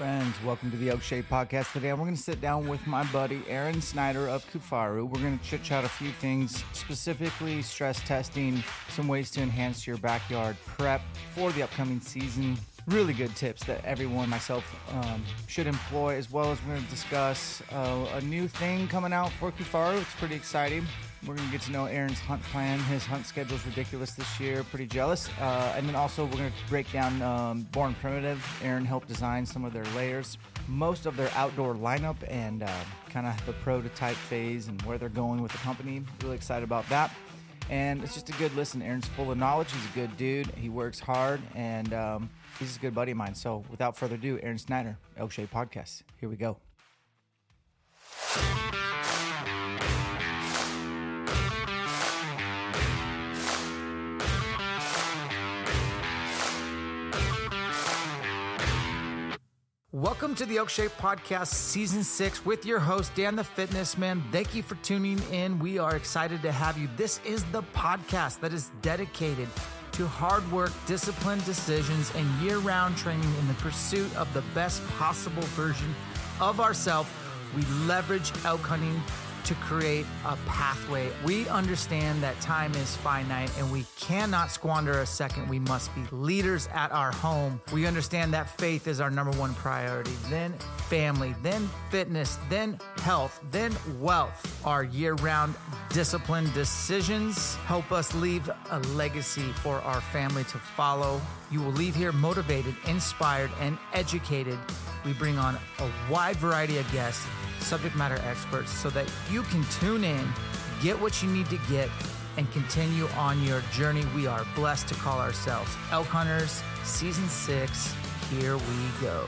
Friends, welcome to the Elk Shape Podcast. Today, we're going to sit down with my buddy Aron Snyder of Kifaru. We're going to chit chat a few things, specifically stress testing, some ways to enhance your backyard prep for the upcoming season. Really good tips that everyone, myself, um, should employ, as well as we're going to discuss uh, a new thing coming out for Kifaru. It's pretty exciting. We're going to get to know Aron's hunt plan. His hunt schedule is ridiculous this year. Pretty jealous. Uh, and then also, we're going to break down um, Born Primitive. Aron helped design some of their layers, most of their outdoor lineup, and uh, kind of the prototype phase and where they're going with the company. Really excited about that. And it's just a good listen. Aron's full of knowledge. He's a good dude. He works hard, and um, he's a good buddy of mine. So, without further ado, Aron Snyder, Elk Shape Podcast. Here we go. Welcome to the Elk Shape Podcast, Season 6, with your host, Dan the Fitness Man. Thank you for tuning in. We are excited to have you. This is the podcast that is dedicated to hard work, disciplined decisions, and year round training in the pursuit of the best possible version of ourselves. We leverage elk hunting to create a pathway. We understand that time is finite and we cannot squander a second. We must be leaders at our home. We understand that faith is our number one priority, then family, then fitness, then health, then wealth. Our year round disciplined decisions help us leave a legacy for our family to follow. You will leave here motivated, inspired, and educated. We bring on a wide variety of guests subject matter experts so that you can tune in, get what you need to get, and continue on your journey. We are blessed to call ourselves Elk Hunters Season 6. Here we go.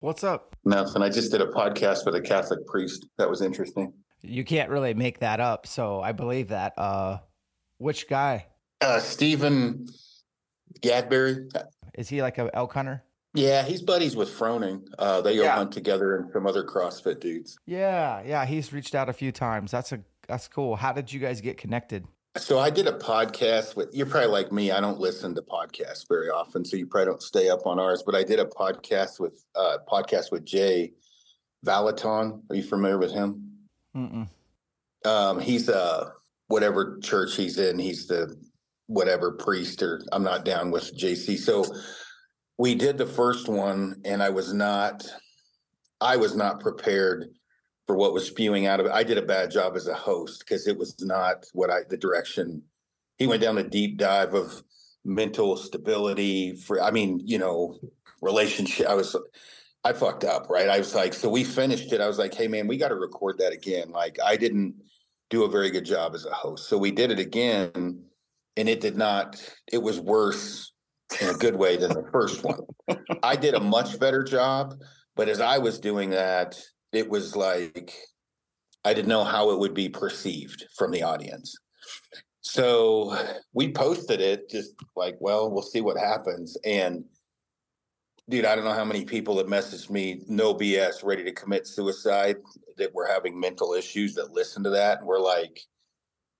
What's up? Nothing. I just did a podcast with a Catholic priest. That was interesting. You can't really make that up, so I believe that. Uh, which guy? Uh, Stephen Gadbury. Is he like a elk hunter? Yeah, he's buddies with Froning. Uh, they go Yeah. hunt together and some other CrossFit dudes. Yeah, yeah. He's reached out a few times. That's a that's cool. How did you guys get connected? So I did a podcast with. You're probably like me. I don't listen to podcasts very often, so you probably don't stay up on ours. But I did a podcast with uh, podcast with Jay Valaton. Are you familiar with him? Mm-mm. Um, he's uh whatever church he's in. He's the whatever priest or I'm not down with JC. So we did the first one, and I was not, I was not prepared for what was spewing out of it. I did a bad job as a host because it was not what I the direction. He went down a deep dive of mental stability. For I mean, you know, relationship. I was. I fucked up, right? I was like, so we finished it. I was like, hey man, we got to record that again. Like I didn't do a very good job as a host. So we did it again and it did not, it was worse in a good way than the first one. I did a much better job, but as I was doing that, it was like I didn't know how it would be perceived from the audience. So we posted it just like, well, we'll see what happens. And dude, I don't know how many people that messaged me, no BS, ready to commit suicide, that were having mental issues that listen to that and we're like,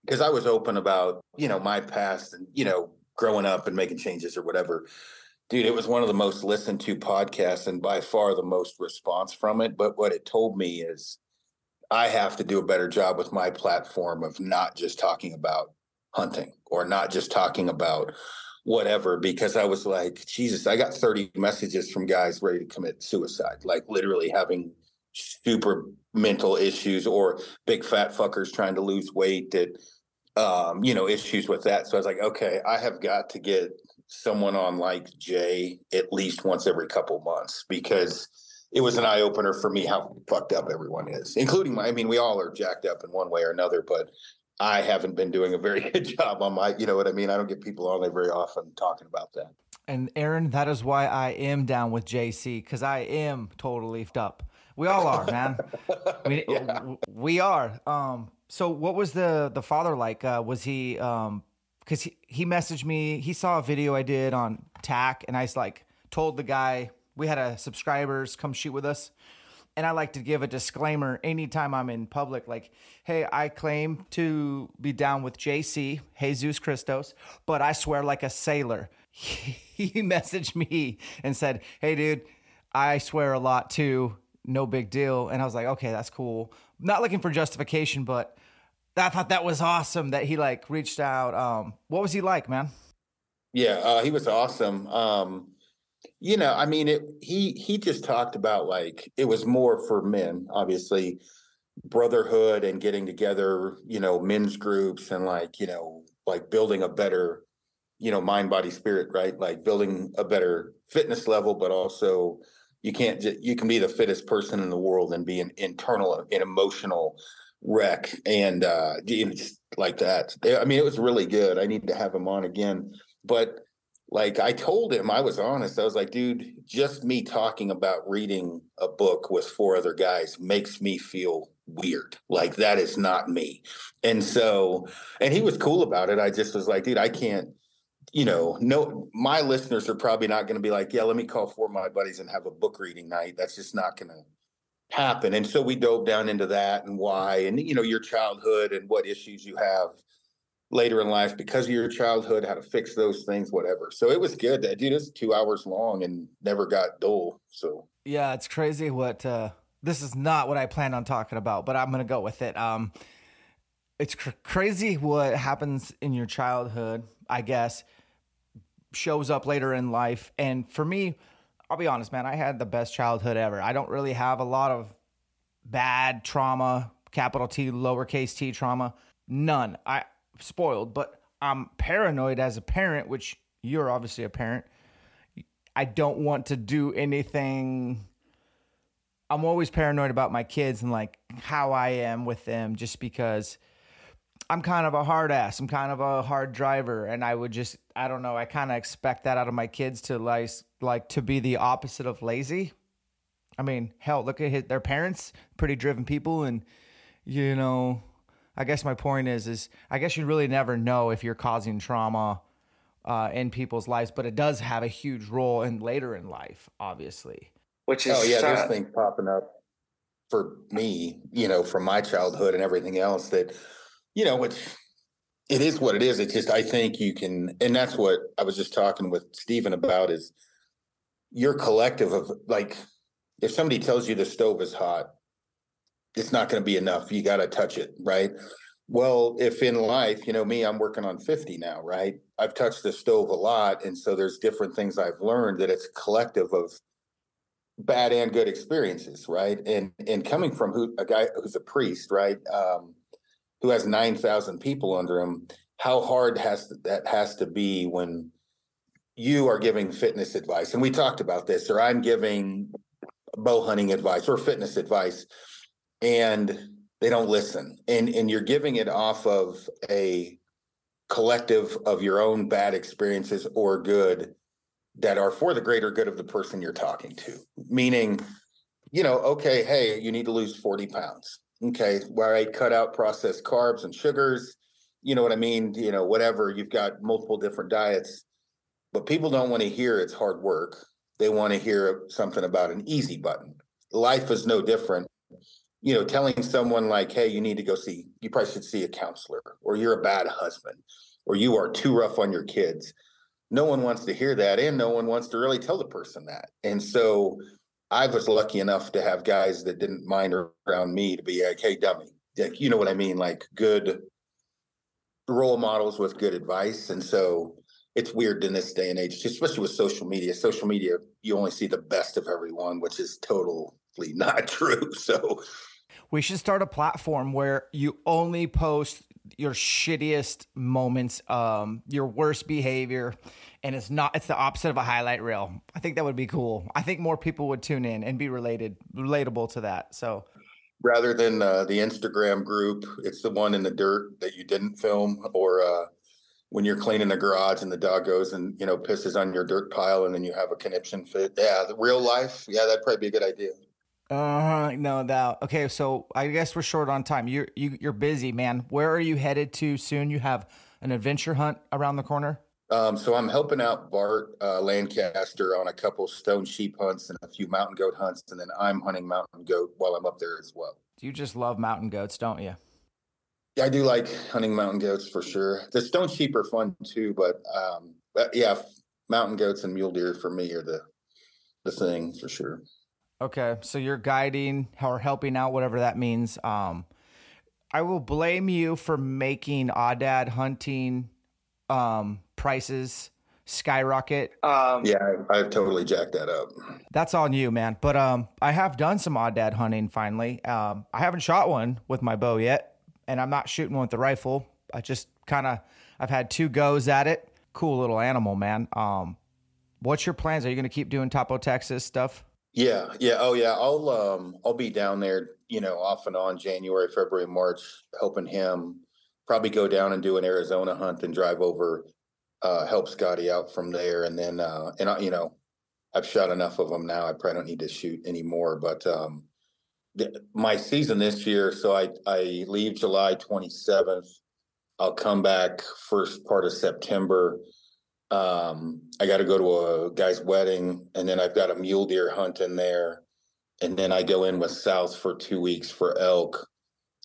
because I was open about, you know, my past and, you know, growing up and making changes or whatever. Dude, it was one of the most listened to podcasts and by far the most response from it. But what it told me is I have to do a better job with my platform of not just talking about hunting or not just talking about whatever because I was like, Jesus, I got 30 messages from guys ready to commit suicide, like literally having super mental issues or big fat fuckers trying to lose weight that um, you know, issues with that. So I was like, okay, I have got to get someone on like Jay at least once every couple months because it was an eye opener for me how fucked up everyone is, including my. I mean, we all are jacked up in one way or another, but I haven't been doing a very good job on my. You know what I mean? I don't get people on there very often talking about that. And Aron, that is why I am down with JC because I am totally leafed up. We all are, man. we, yeah. we are. Um, so what was the the father like? Uh, was he um because he, he messaged me, he saw a video I did on TAC, and I like told the guy we had a subscribers come shoot with us. And I like to give a disclaimer anytime I'm in public, like, hey, I claim to be down with JC, Jesus Christos, but I swear like a sailor. He messaged me and said, hey, dude, I swear a lot too. No big deal. And I was like, okay, that's cool. Not looking for justification, but I thought that was awesome that he like reached out. Um, what was he like, man? Yeah, uh, he was awesome. Um, you know, I mean, it. He he just talked about like it was more for men, obviously, brotherhood and getting together. You know, men's groups and like you know, like building a better, you know, mind, body, spirit, right? Like building a better fitness level, but also you can't just you can be the fittest person in the world and be an internal and emotional wreck and uh like that. I mean it was really good. I need to have him on again. But like i told him i was honest. I was like dude just me talking about reading a book with four other guys makes me feel weird. Like that is not me. And so and he was cool about it. I just was like dude i can't you know no my listeners are probably not going to be like yeah let me call four of my buddies and have a book reading night that's just not going to happen. And so we dove down into that and why, and you know, your childhood and what issues you have later in life because of your childhood, how to fix those things, whatever. So it was good. That dude is two hours long and never got dull. So yeah, it's crazy what uh this is not what I planned on talking about, but I'm gonna go with it. Um it's cr- crazy what happens in your childhood, I guess, shows up later in life. And for me, I'll be honest, man, I had the best childhood ever. I don't really have a lot of bad trauma, capital T, lowercase t trauma. None. I spoiled, but I'm paranoid as a parent, which you're obviously a parent. I don't want to do anything. I'm always paranoid about my kids and like how I am with them just because I'm kind of a hard ass. I'm kind of a hard driver, and I would just I don't know. I kind of expect that out of my kids to like like to be the opposite of lazy. I mean, hell, look at his, their parents, pretty driven people, and you know, I guess my point is is I guess you really never know if you're causing trauma uh, in people's lives, but it does have a huge role in later in life, obviously. Which is oh yeah, there's things popping up for me, you know, from my childhood and everything else that you know, it's it is what it is. It's just I think you can, and that's what I was just talking with Stephen about is your collective of like if somebody tells you the stove is hot, it's not going to be enough. You got to touch it, right? Well, if in life, you know, me, I'm working on 50 now, right? I've touched the stove a lot. And so there's different things I've learned that it's collective of bad and good experiences, right? And and coming from who a guy who's a priest, right? Um, who has 9,000 people under him, how hard has to, that has to be when you are giving fitness advice. And we talked about this, or I'm giving bow hunting advice or fitness advice, and they don't listen. And and you're giving it off of a collective of your own bad experiences or good that are for the greater good of the person you're talking to. Meaning, you know, okay, hey, you need to lose 40 pounds. Okay, where I cut out processed carbs and sugars, you know what I mean? You know, whatever, you've got multiple different diets, but people don't want to hear it's hard work. They want to hear something about an easy button. Life is no different. You know, telling someone like, hey, you need to go see, you probably should see a counselor, or you're a bad husband, or you are too rough on your kids. No one wants to hear that, and no one wants to really tell the person that. And so I was lucky enough to have guys that didn't mind around me to be like, hey, dummy, like, you know what I mean? Like good role models with good advice. And so it's weird in this day and age, especially with social media. Social media, you only see the best of everyone, which is totally not true. So we should start a platform where you only post your shittiest moments, um, your worst behavior, and it's not it's the opposite of a highlight reel. I think that would be cool. I think more people would tune in and be related relatable to that. So rather than uh, the Instagram group, it's the one in the dirt that you didn't film, or uh, when you're cleaning the garage and the dog goes and you know pisses on your dirt pile, and then you have a conniption fit. Yeah, the real life. Yeah, that'd probably be a good idea. Uh, no doubt. Okay, so I guess we're short on time. You're you, you're busy, man. Where are you headed to soon? You have an adventure hunt around the corner. Um, so I'm helping out Bart uh, Lancaster on a couple stone sheep hunts and a few mountain goat hunts, and then I'm hunting mountain goat while I'm up there as well. You just love mountain goats, don't you? Yeah, I do like hunting mountain goats for sure. The stone sheep are fun too, but, um, but yeah, mountain goats and mule deer for me are the the thing for sure. Okay, so you're guiding or helping out, whatever that means. Um, I will blame you for making Aoudad hunting um, prices skyrocket. Um, yeah, I, I've totally jacked that up. That's on you, man. But um, I have done some Aoudad hunting finally. Um, I haven't shot one with my bow yet, and I'm not shooting one with the rifle. I just kind of I've had two goes at it. Cool little animal, man. Um, what's your plans? Are you going to keep doing Topo Texas stuff? Yeah, yeah, oh yeah. I'll um I'll be down there, you know, off and on January, February, March, helping him. Probably go down and do an Arizona hunt and drive over, uh, help Scotty out from there, and then uh, and I, you know, I've shot enough of them now. I probably don't need to shoot anymore. But um, the, my season this year, so I I leave July twenty seventh. I'll come back first part of September um, I got to go to a guy's wedding, and then I've got a mule deer hunt in there, and then I go in with South for two weeks for elk,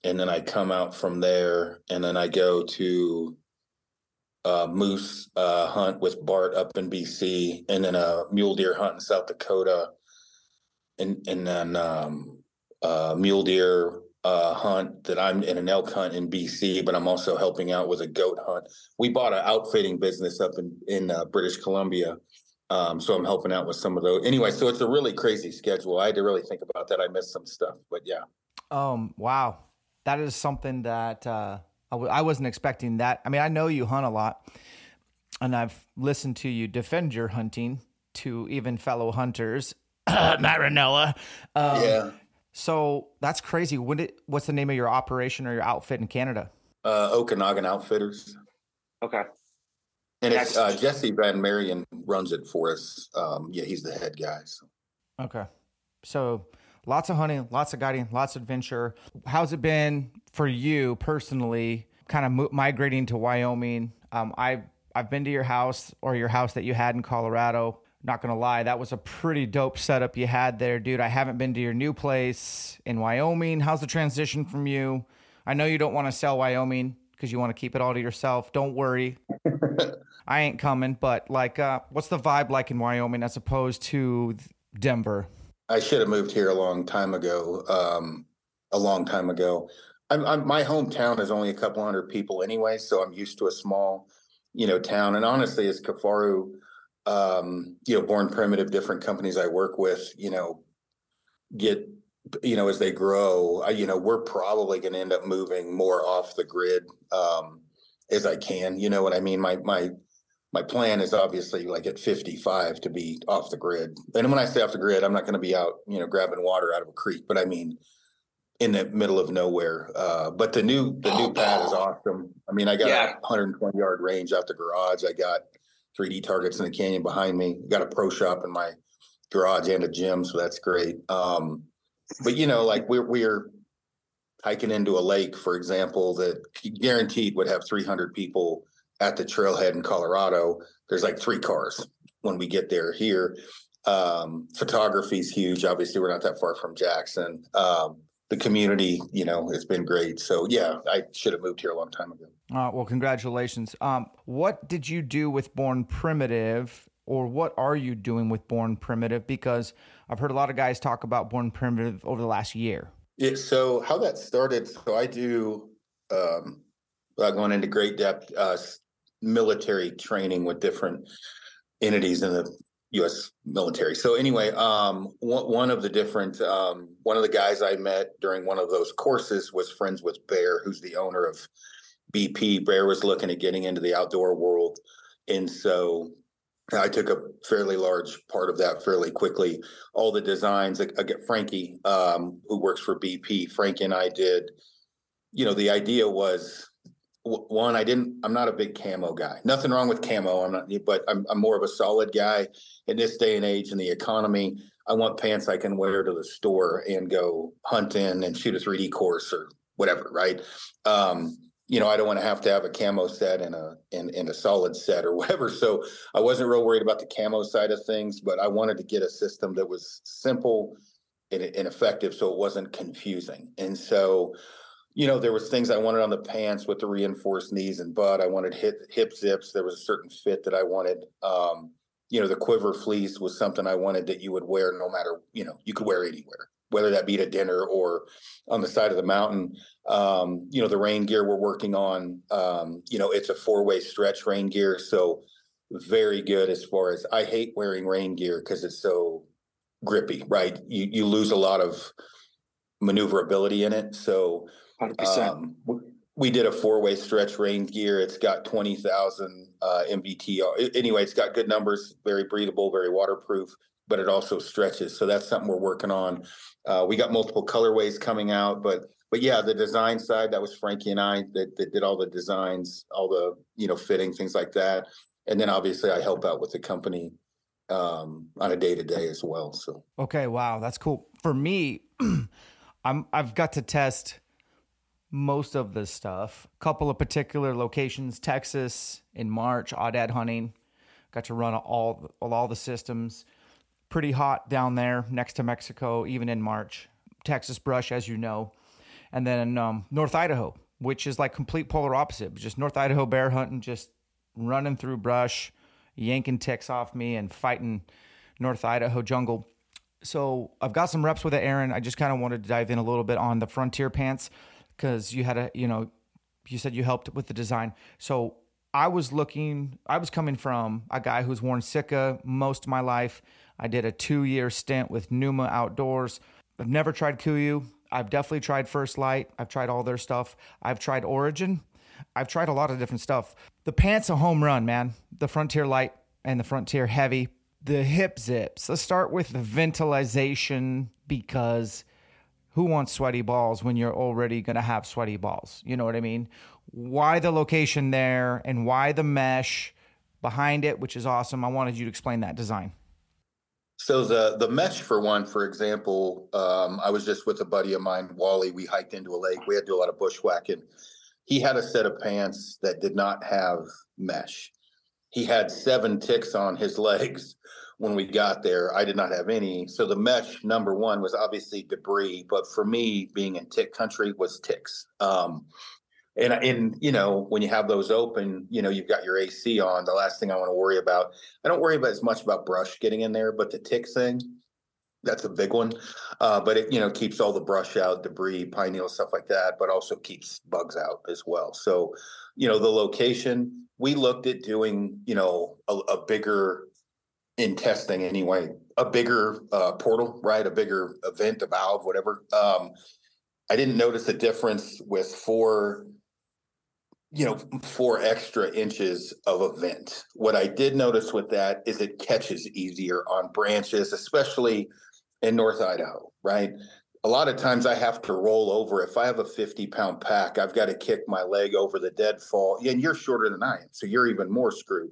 and then I come out from there, and then I go to a moose uh, hunt with Bart up in BC, and then a mule deer hunt in South Dakota, and and then um, uh, mule deer uh, hunt that I'm in an elk hunt in BC, but I'm also helping out with a goat hunt. We bought an outfitting business up in in uh, British Columbia, um, so I'm helping out with some of those. Anyway, so it's a really crazy schedule. I had to really think about that. I missed some stuff, but yeah. Um. Wow, that is something that uh, I w- I wasn't expecting. That I mean, I know you hunt a lot, and I've listened to you defend your hunting to even fellow hunters. Matt Rinella. Um, yeah. So that's crazy. What it, what's the name of your operation or your outfit in Canada? Uh, Okanagan Outfitters. Okay. And it's uh, Jesse Van Marion runs it for us. Um, yeah, he's the head guy. So. Okay. So lots of hunting, lots of guiding, lots of adventure. How's it been for you personally? Kind of mo- migrating to Wyoming. Um, I I've been to your house or your house that you had in Colorado not gonna lie, that was a pretty dope setup you had there, dude. I haven't been to your new place in Wyoming. How's the transition from you? I know you don't want to sell Wyoming because you want to keep it all to yourself. Don't worry. I ain't coming, but like, uh, what's the vibe like in Wyoming as opposed to Denver? I should have moved here a long time ago. Um, a long time ago. I'm, I'm, my hometown is only a couple hundred people anyway, so I'm used to a small, you know, town. And honestly, as Kifaru um, you know, born primitive, different companies I work with, you know, get, you know, as they grow, I, you know, we're probably going to end up moving more off the grid um, as I can. You know what I mean? My my my plan is obviously like at 55 to be off the grid. And when I say off the grid, I'm not going to be out, you know, grabbing water out of a creek, but I mean in the middle of nowhere. Uh, but the new the new pad is awesome. I mean, I got yeah. a 120 yard range out the garage. I got 3D targets in the canyon behind me. Got a pro shop in my garage and a gym, so that's great. Um, but you know, like we're we're hiking into a lake, for example, that guaranteed would have 300 people at the trailhead in Colorado. There's like three cars when we get there. Here, um, photography is huge. Obviously, we're not that far from Jackson. Um, the community, you know, has been great. So yeah, I should have moved here a long time ago. Uh, well, congratulations. Um, what did you do with Born Primitive, or what are you doing with Born Primitive? Because I've heard a lot of guys talk about Born Primitive over the last year. Yeah. So how that started? So I do, um, without going into great depth, uh, military training with different entities in the U.S. military. So anyway, um, one, one of the different um, one of the guys I met during one of those courses was friends with Bear, who's the owner of BP. Bear was looking at getting into the outdoor world, and so I took a fairly large part of that fairly quickly. All the designs, I, get Frankie, um, who works for BP. Frankie and I did. You know, the idea was one, I didn't. I'm not a big camo guy. Nothing wrong with camo. I'm not, but I'm, I'm more of a solid guy in this day and age in the economy. I want pants I can wear to the store and go hunting and shoot a 3D course or whatever. Right. Um, you know, I don't want to have to have a camo set and a in, in a solid set or whatever. So I wasn't real worried about the camo side of things, but I wanted to get a system that was simple and, and effective, so it wasn't confusing. And so you know, there was things I wanted on the pants with the reinforced knees and butt. I wanted hip hip zips. There was a certain fit that I wanted. Um, you know, the quiver fleece was something I wanted that you would wear no matter, you know, you could wear anywhere, whether that be at a dinner or on the side of the mountain. Um, you know, the rain gear we're working on, um, you know, it's a four-way stretch rain gear. So very good as far as I hate wearing rain gear because it's so grippy, right? You you lose a lot of maneuverability in it. So 100%. Um, we did a four-way stretch rain gear. It's got 20,000 uh, MBT. Anyway, it's got good numbers, very breathable, very waterproof, but it also stretches. So that's something we're working on. Uh, we got multiple colorways coming out, but but yeah, the design side that was Frankie and I that, that did all the designs, all the you know fitting things like that, and then obviously I help out with the company um, on a day to day as well. So okay, wow, that's cool. For me, I'm I've got to test most of the stuff. A couple of particular locations, Texas in March, aoudad hunting. Got to run all all the systems. Pretty hot down there next to Mexico, even in March. Texas brush, as you know, and then um, North Idaho, which is like complete polar opposite. Just North Idaho bear hunting, just running through brush, yanking ticks off me, and fighting North Idaho jungle. So I've got some reps with it, Aron. I just kind of wanted to dive in a little bit on the frontier pants because you had a you know you said you helped with the design so i was looking i was coming from a guy who's worn sitka most of my life i did a two year stint with numa outdoors. I've never tried kuiu i've definitely tried first light. I've tried all their stuff. I've tried origin. I've tried a lot of different stuff. The pants a home run man. The frontier light and the frontier heavy. The hip zips. Let's start with the ventilation because who wants sweaty balls when you're already going to have sweaty balls? You know what I mean? Why the location there and why the mesh behind it, which is awesome. I wanted you to explain that design. So the the mesh for one, for example, um, I was just with a buddy of mine, Wally. We hiked into a lake. We had to do a lot of bushwhacking. He had a set of pants that did not have mesh. He had seven ticks on his legs when we got there. I did not have any. So the mesh number one was obviously debris, but for me, being in tick country was ticks. Um, and in you know when you have those open, you know you've got your AC on. The last thing I want to worry about, I don't worry about as much about brush getting in there, but the tick thing, that's a big one. Uh, but it you know keeps all the brush out, debris, pine needle stuff like that, but also keeps bugs out as well. So you know the location, we looked at doing you know a, a bigger in testing anyway, a bigger uh, portal, right? A bigger event, a valve, whatever. Um, I didn't notice a difference with four, you know, four extra inches of a vent. What I did notice with that is it catches easier on branches, especially in North Idaho, right? A lot of times I have to roll over. If I have a 50 pound pack, I've got to kick my leg over the deadfall. And you're shorter than I am, so you're even more screwed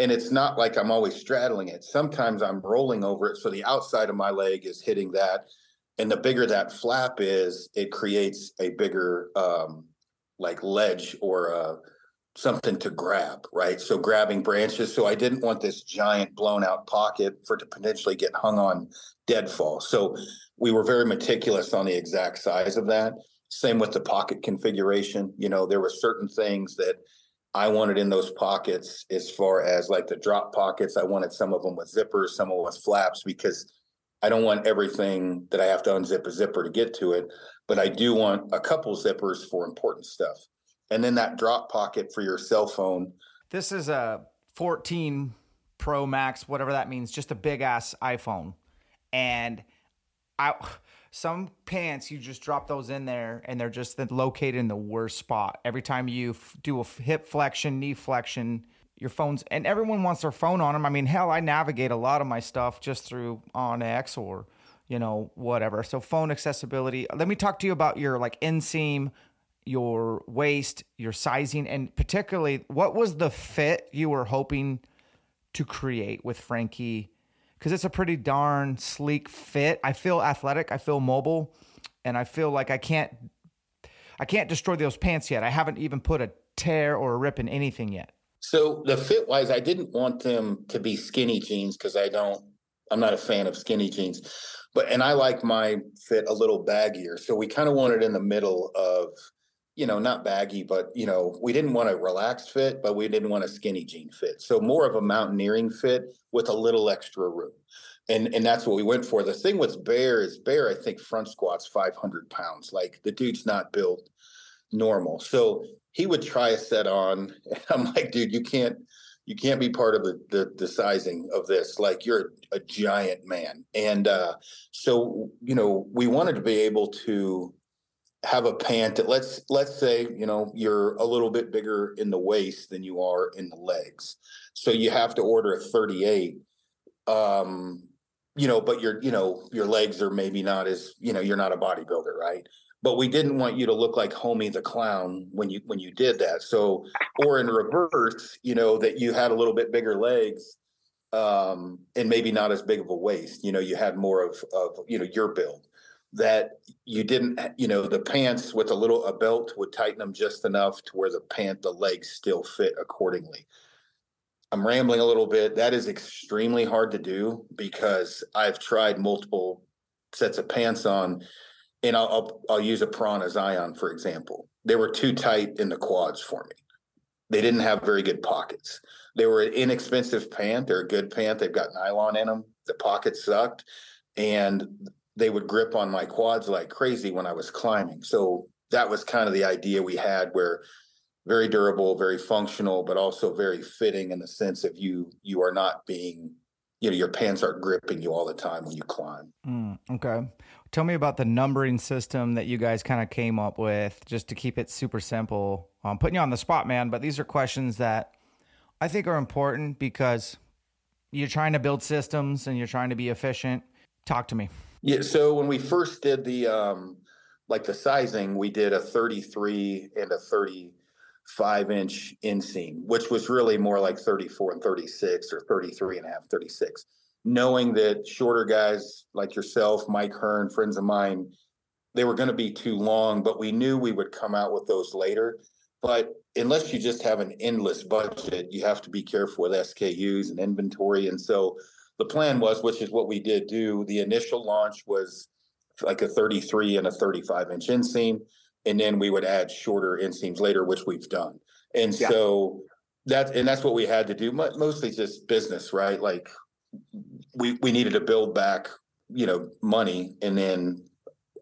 and it's not like I'm always straddling it. Sometimes I'm rolling over it. So the outside of my leg is hitting that. And the bigger that flap is, it creates a bigger um, like ledge or uh, something to grab, right? So grabbing branches. So I didn't want this giant blown out pocket for to potentially get hung on deadfall. So we were very meticulous on the exact size of that. Same with the pocket configuration. You know, there were certain things that I wanted in those pockets as far as like the drop pockets. I wanted some of them with zippers, some of them with flaps because I don't want everything that I have to unzip a zipper to get to it, but I do want a couple zippers for important stuff. And then that drop pocket for your cell phone. This is a 14 Pro Max, whatever that means, just a big ass iPhone. And I some pants you just drop those in there and they're just located in the worst spot every time you f- do a hip flexion knee flexion your phones and everyone wants their phone on them i mean hell i navigate a lot of my stuff just through onX or you know whatever so phone accessibility let me talk to you about your like inseam your waist your sizing and particularly what was the fit you were hoping to create with frankie because it's a pretty darn sleek fit. I feel athletic, I feel mobile, and I feel like I can't I can't destroy those pants yet. I haven't even put a tear or a rip in anything yet. So the fit wise, I didn't want them to be skinny jeans because I don't I'm not a fan of skinny jeans. But and I like my fit a little baggier. So we kind of wanted in the middle of you know, not baggy, but you know, we didn't want a relaxed fit, but we didn't want a skinny jean fit. So more of a mountaineering fit with a little extra room. And and that's what we went for. The thing with Bear is Bear, I think front squats 500 pounds. Like the dude's not built normal. So he would try a set on. And I'm like, dude, you can't you can't be part of the, the, the sizing of this. Like you're a, giant man. And uh, so, you know, we wanted to be able to have a pant that let's let's say you know you're a little bit bigger in the waist than you are in the legs so you have to order a 38 um you know but your you know your legs are maybe not as you know you're not a bodybuilder right but we didn't want you to look like homie the clown when you when you did that. So or in reverse you know that you had a little bit bigger legs um and maybe not as big of a waist you know you had more of of you know your build. That you didn't you know the pants with a little a belt would tighten them just enough to where the pant the legs still fit accordingly. I'm rambling a little bit. That is extremely hard to do because i've tried multiple sets of pants on and i'll i'll, I'll use a prana zion for example. They were too tight in the quads for me. They didn't have very good pockets. They were an inexpensive pant. They're a good pant. They've got nylon in them the pockets sucked. And they would grip on my quads like crazy when I was climbing. So that was kind of the idea we had where very durable, very functional, but also very fitting in the sense of you you are not being you know your pants aren't gripping you all the time when you climb. Mm, okay. Tell me about the numbering system that you guys kind of came up with just to keep it super simple. I'm putting you on the spot, man, but these are questions that I think are important because you're trying to build systems and you're trying to be efficient. Talk to me. Yeah. So when we first did the um, like the sizing, we did a 33 and a 35 inch inseam, which was really more like 34 and 36 or 33 and a half, 36. Knowing that shorter guys like yourself, Mike Hearn, friends of mine, they were going to be too long, but we knew we would come out with those later. But unless you just have an endless budget, you have to be careful with SKUs and inventory. And so the plan was, which is what we did do, the initial launch was like a 33 and a 35 inch inseam. And then we would add shorter inseams later, which we've done. And yeah. so that, and that's what we had to do, mostly just business, right? Like we, we needed to build back, you know, money and then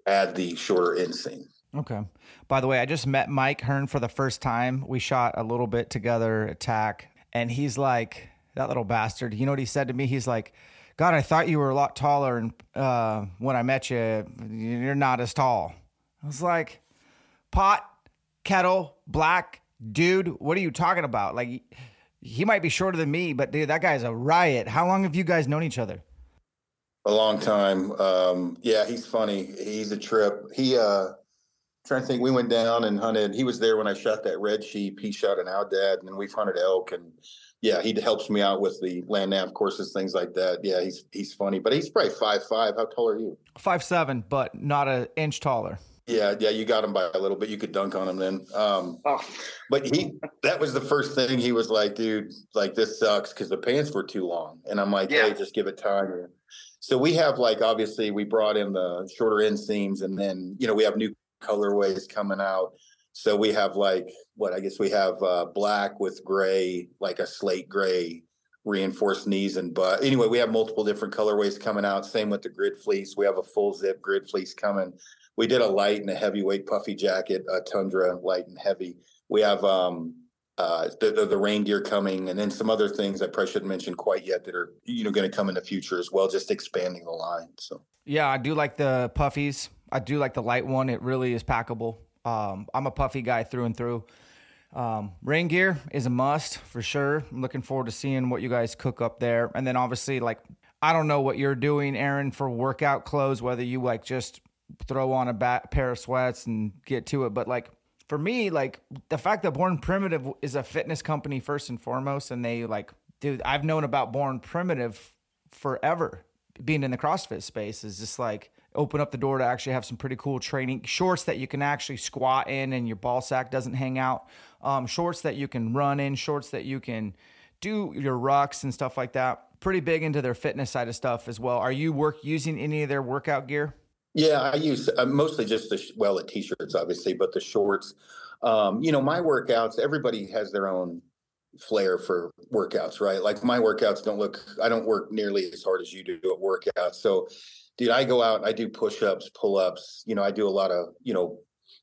add the shorter inseam. Okay. By the way, I just met Mike Hearn for the first time. We shot a little bit together attack, and he's like, that little bastard. You know what he said to me? He's like, God, I thought you were a lot taller, and uh, when I met you, you're not as tall. I was like, pot, kettle, black, dude. What are you talking about? Like, he might be shorter than me, but dude, that guy's a riot. How long have you guys known each other? A long time. Um, yeah, he's funny. He's a trip. He uh, trying to think. We went down and hunted. He was there when I shot that red sheep. He shot an Aoudad, and then we've hunted elk. And yeah, he helps me out with the land nav courses, things like that. Yeah, he's he's funny, but he's probably five five. How tall are you? Five seven, but not an inch taller. Yeah, yeah, you got him by a little bit. You could dunk on him then. Um, oh. But he, that was the first thing he was like, dude, like this sucks because the pants were too long. And I'm like, yeah. hey, just give it time. So we have like, obviously, we brought in the shorter inseams and then, you know, we have new colorways coming out. So we have like, what I guess we have uh, black with gray, like a slate gray reinforced knees and butt. Anyway, we have multiple different colorways coming out. Same with the grid fleece. We have a full zip grid fleece coming we did a light and a heavyweight puffy jacket, a tundra light and heavy. We have um, uh, the, the, the reindeer coming, and then some other things I probably shouldn't mention quite yet that are you know going to come in the future as well, just expanding the line. So yeah, I do like the puffies. I do like the light one. It really is packable. Um, I'm a puffy guy through and through. Um, rain gear is a must for sure. I'm looking forward to seeing what you guys cook up there. And then obviously, like, I don't know what you're doing, Aron, for workout clothes, whether you like just throw on a bat, pair of sweats and get to it. But like for me, like the fact that Born Primitive is a fitness company first and foremost, and they like, dude, I've known about Born Primitive forever. Being in the CrossFit space is just like open up the door to actually have some pretty cool training shorts that you can actually squat in and your ball sack doesn't hang out. Um, shorts that you can run in, shorts that you can do your rucks and stuff like that. Pretty big into their fitness side of stuff as well. Are you work using any of their workout gear? Yeah, I use uh, mostly just the well, the t-shirts, obviously, but the shorts. Um, you know, my workouts. Everybody has their own flair for workouts, right? Like my workouts don't look. I don't work nearly as hard as you do at workouts. So, dude, I go out. I do push-ups, pull-ups. You know, I do a lot of you know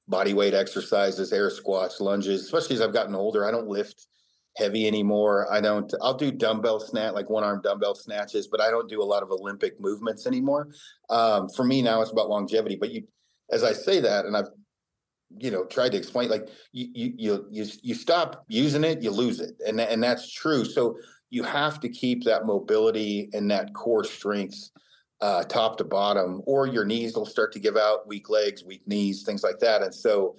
body weight exercises, air squats, lunges. Especially as I've gotten older, I don't lift heavy anymore. I don't. I'll do dumbbell snatch, like one arm dumbbell snatches, but I don't do a lot of Olympic movements anymore. Um, for me now, it's about longevity. But you, as I say that, and I've you know tried to explain, like you you you you stop using it, you lose it, and and that's true. So you have to keep that mobility and that core strength uh, top to bottom, or your knees will start to give out, weak legs, weak knees, things like that. And so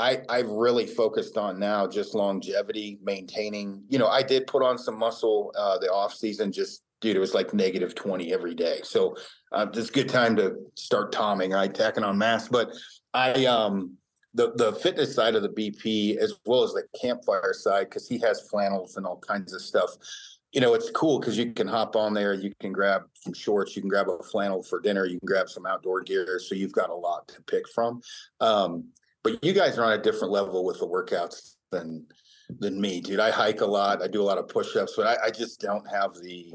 I I've really focused on now just longevity, maintaining. You know, I did put on some muscle uh, the off season. Just dude, it was like negative twenty every day. So uh, it's a good time to start tomming, right? Tacking on mass. But I um the the fitness side of the BP as well as the campfire side because he has flannels and all kinds of stuff. You know, it's cool because you can hop on there. You can grab some shorts. You can grab a flannel for dinner. You can grab some outdoor gear. So you've got a lot to pick from. Um, but you guys are on a different level with the workouts than than me, dude. I hike a lot. I do a lot of push-ups, but I, I just don't have the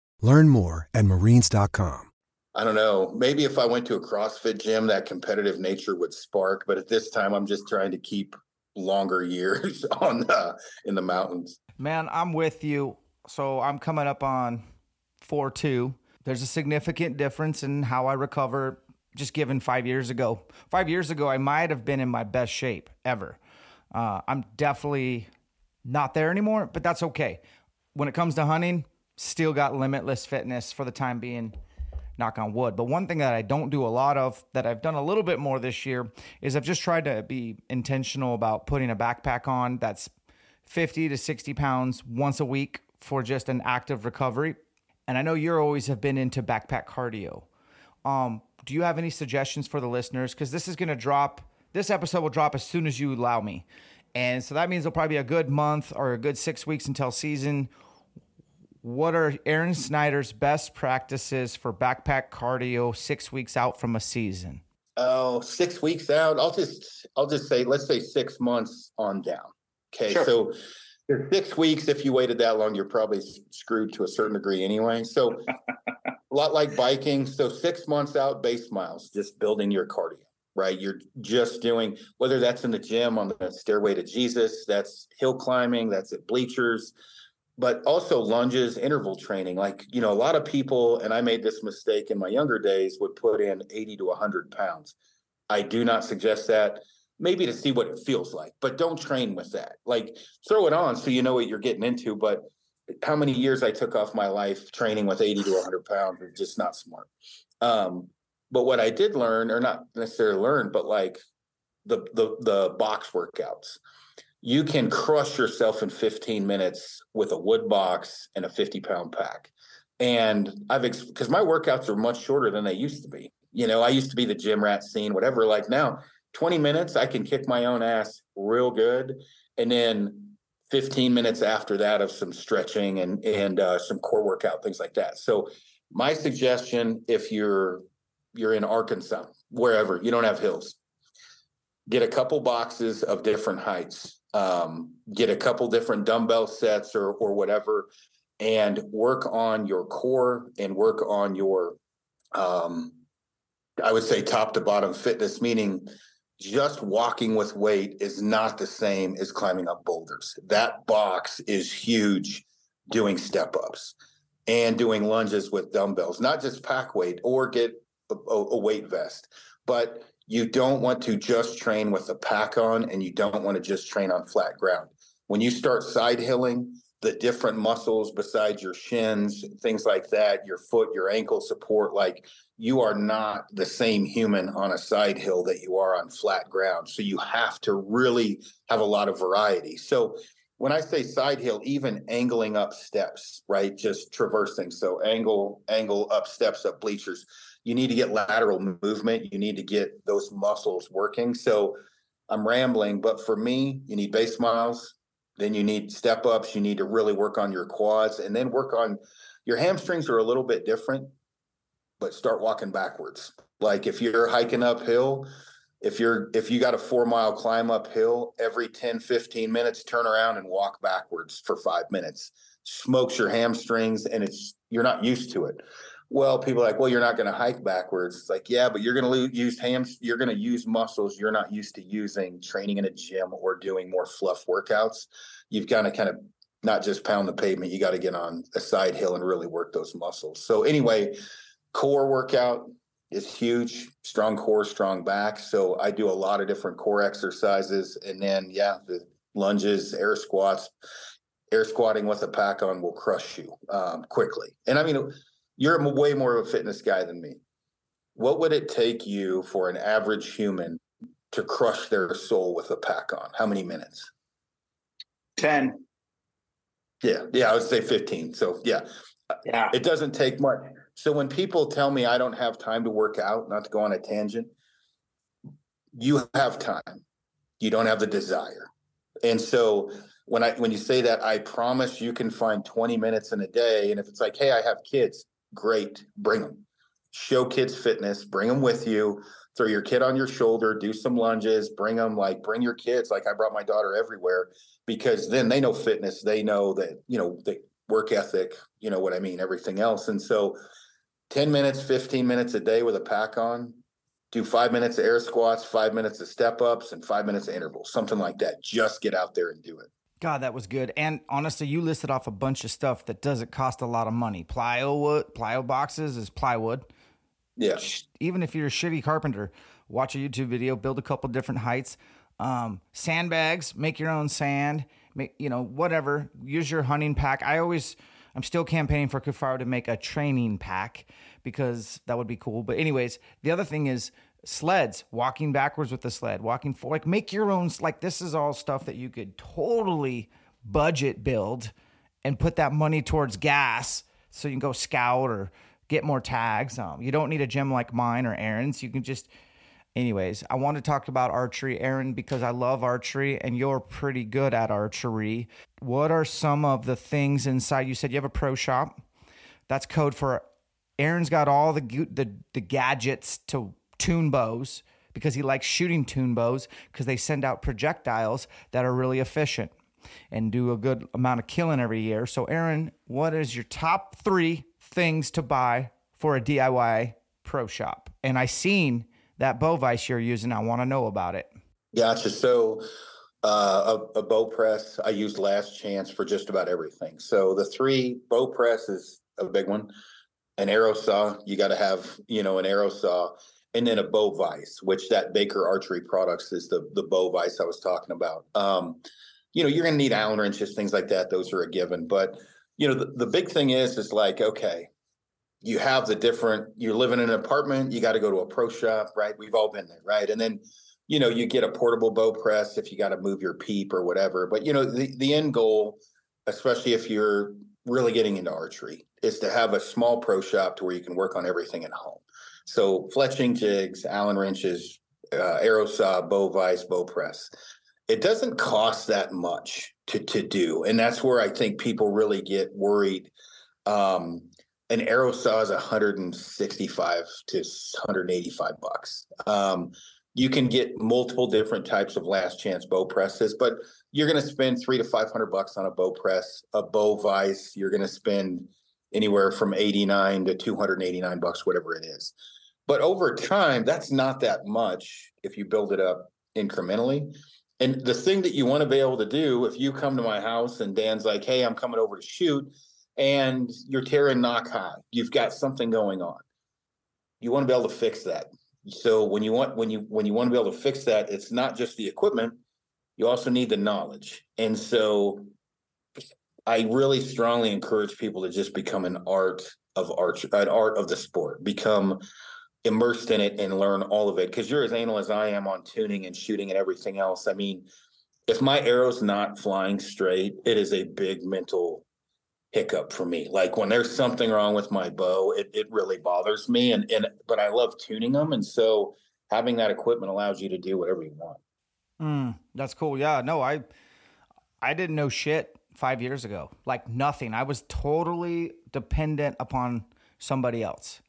Learn more at marines.com. I don't know. Maybe if I went to a CrossFit gym, that competitive nature would spark. But at this time, I'm just trying to keep longer years on the, in the mountains. Man, I'm with you. So I'm coming up on four two. There's a significant difference in how I recover. Just given five years ago, five years ago, I might have been in my best shape ever. Uh, I'm definitely not there anymore, but that's okay. When it comes to hunting, still got limitless fitness for the time being knock on wood. But one thing that I don't do a lot of that I've done a little bit more this year is I've just tried to be intentional about putting a backpack on that's 50 to 60 pounds once a week for just an active recovery. And I know you're always have been into backpack cardio. Um, do you have any suggestions for the listeners? Because this is going to drop this episode will drop as soon as you allow me. And so that means it'll probably be a good month or a good six weeks until season. What are Aron Snyder's best practices for backpack cardio six weeks out from a season? Oh, six weeks out. I'll just I'll just say let's say six months on down. Okay, Sure. so six weeks. If you waited that long, you're probably screwed to a certain degree anyway. So a lot like biking. So six months out, base miles, just building your cardio. Right, you're just doing whether that's in the gym on the stairway to Jesus, that's hill climbing, that's at bleachers, but also lunges, interval training. Like, you know, a lot of people, and I made this mistake in my younger days, would put in 80 to 100 pounds. I do not suggest that, maybe to see what it feels like, but don't train with that. Like, throw it on so you know what you're getting into. But how many years I took off my life training with 80 to 100 pounds is just not smart. Um, but what I did learn, or not necessarily learn, but like the the the box workouts you can crush yourself in 15 minutes with a wood box and a 50 pound pack. And I've, because my workouts are much shorter than they used to be. You know, I used to be the gym rat scene, whatever. Like now, 20 minutes, I can kick my own ass real good. And then 15 minutes after that of some stretching and, and uh, some core workout, things like that. So my suggestion, if you're, you're in Arkansas, wherever you don't have hills, get a couple boxes of different heights um, get a couple different dumbbell sets or or whatever and work on your core and work on your um, i would say top to bottom fitness meaning just walking with weight is not the same as climbing up boulders. That box is huge doing step ups and doing lunges with dumbbells not just pack weight or get a, a weight vest but you don't want to just train with a pack on and you don't want to just train on flat ground. When you start side hilling, the different muscles besides your shins, things like that, your foot, your ankle support, like you are not the same human on a side hill that you are on flat ground. So you have to really have a lot of variety. So when I say side hill, even angling up steps, right? Just traversing. So angle, angle up steps, up bleachers you need to get lateral movement. You need to get those muscles working. So I'm rambling, but for me, you need base miles. Then you need step ups. You need to really work on your quads and then work on your hamstrings are a little bit different, but start walking backwards. Like if you're hiking uphill, if you're if you got a four mile climb uphill every 10 15 minutes turn around and walk backwards for five minutes smokes your hamstrings and it's you're not used to it well, people are like, well, you're not going to hike backwards. It's like, yeah, but you're going to use hams. You're going to use muscles you're not used to using training in a gym or doing more fluff workouts. You've got to kind of not just pound the pavement. You got to get on a side hill and really work those muscles. So anyway, core workout is huge. Strong core, strong back. So I do a lot of different core exercises, and then yeah, the lunges, air squats. Air squatting with a pack on will crush you um, quickly. And I mean you're way more of a fitness guy than me. What would it take you for an average human to crush their soul with a pack on? How many minutes? 10. Yeah, yeah, I would say 15. So, yeah, Yeah. it doesn't take much. So, when people tell me I don't have time to work out, not to go on a tangent, you have time. You don't have the desire. And so, when I when you say that, I promise you can find 20 minutes in a day. And if it's like, hey, I have kids, great, bring them. Show kids fitness, bring them with you. Throw your kid on your shoulder, do some lunges, bring them like bring your kids. Like I brought my daughter everywhere because then they know fitness, they know that you know the work ethic, you know what I mean, everything else. And so, 10 minutes, 15 minutes a day with a pack on. Do five minutes of air squats, five minutes of step ups, and five minutes of intervals, something like that. Just get out there and do it. God, that was good. And honestly, you listed off a bunch of stuff that doesn't cost a lot of money. Plywood, plyo boxes is plywood. Yeah. Even if you're a shitty carpenter, watch a YouTube video, build a couple different heights. Um, sandbags, make your own sand, make you know whatever. Use your hunting pack. I always, I'm still campaigning for Kifaru to make a training pack because that would be cool. But anyways, the other thing is sleds walking backwards with the sled walking forward like make your own like this is all stuff that you could totally budget build and put that money towards gas so you can go scout or get more tags um, you don't need a gym like mine or Aron's you can just anyways, I want to talk about archery, Aron, because I love archery and you're pretty good at archery. What are some of the things inside? You said you have a pro shop. That's code for Aron's got all the the, the gadgets to tune bows because he likes shooting tune bows because they send out projectiles that are really efficient and do a good amount of killing every year. So, Aron, what is your top three things to buy for a DIY pro shop? And I seen that bow vise you're using. I want to know about it. Gotcha. So, uh, a, a, bow press I used last chance for just about everything. So the three bow press is a big one. An arrow saw, you got to have you know an arrow saw, and then a bow vise, which that Baker Archery Products is the the bow vise I was talking about. Um, you know, you're going to need Allen wrenches, things like that. Those are a given. But you know, the, the big thing is, is like, okay, you have the different. You're living in an apartment. You got to go to a pro shop, right? We've all been there, right? And then you know, you get a portable bow press if you got to move your peep or whatever. But you know, the the end goal, especially if you're really getting into archery, is to have a small pro shop to where you can work on everything at home. So fletching jigs, Allen wrenches, uh, arrow saw, bow vise, bow press it doesn't cost that much to to do, and that's where I think people really get worried. Um, an arrow saw is 165 to 185 bucks. Um, you can get multiple different types of last chance bow presses, but you're going to spend three to 500 bucks on a bow press, a bow vise. You're going to spend anywhere from 89 to 289 bucks, whatever it is. But over time, that's not that much if you build it up incrementally. And the thing that you want to be able to do if you come to my house and Dan's like, hey, I'm coming over to shoot, and you're tearing nock high, you've got something going on. You want to be able to fix that. So when you want when you when you want to be able to fix that, it's not just the equipment, you also need the knowledge. And so I really strongly encourage people to just become an art of art, an art of the sport. Become immersed in it and learn all of it because you're as anal as I am on tuning and shooting and everything else. I mean, if my arrow's not flying straight, it is a big mental hiccup for me. Like when there's something wrong with my bow, it, it really bothers me. And and but I love tuning them. And so having that equipment allows you to do whatever you want. Mm, that's cool. Yeah. No, I I didn't know shit five years ago. Like nothing. I was totally dependent upon somebody else.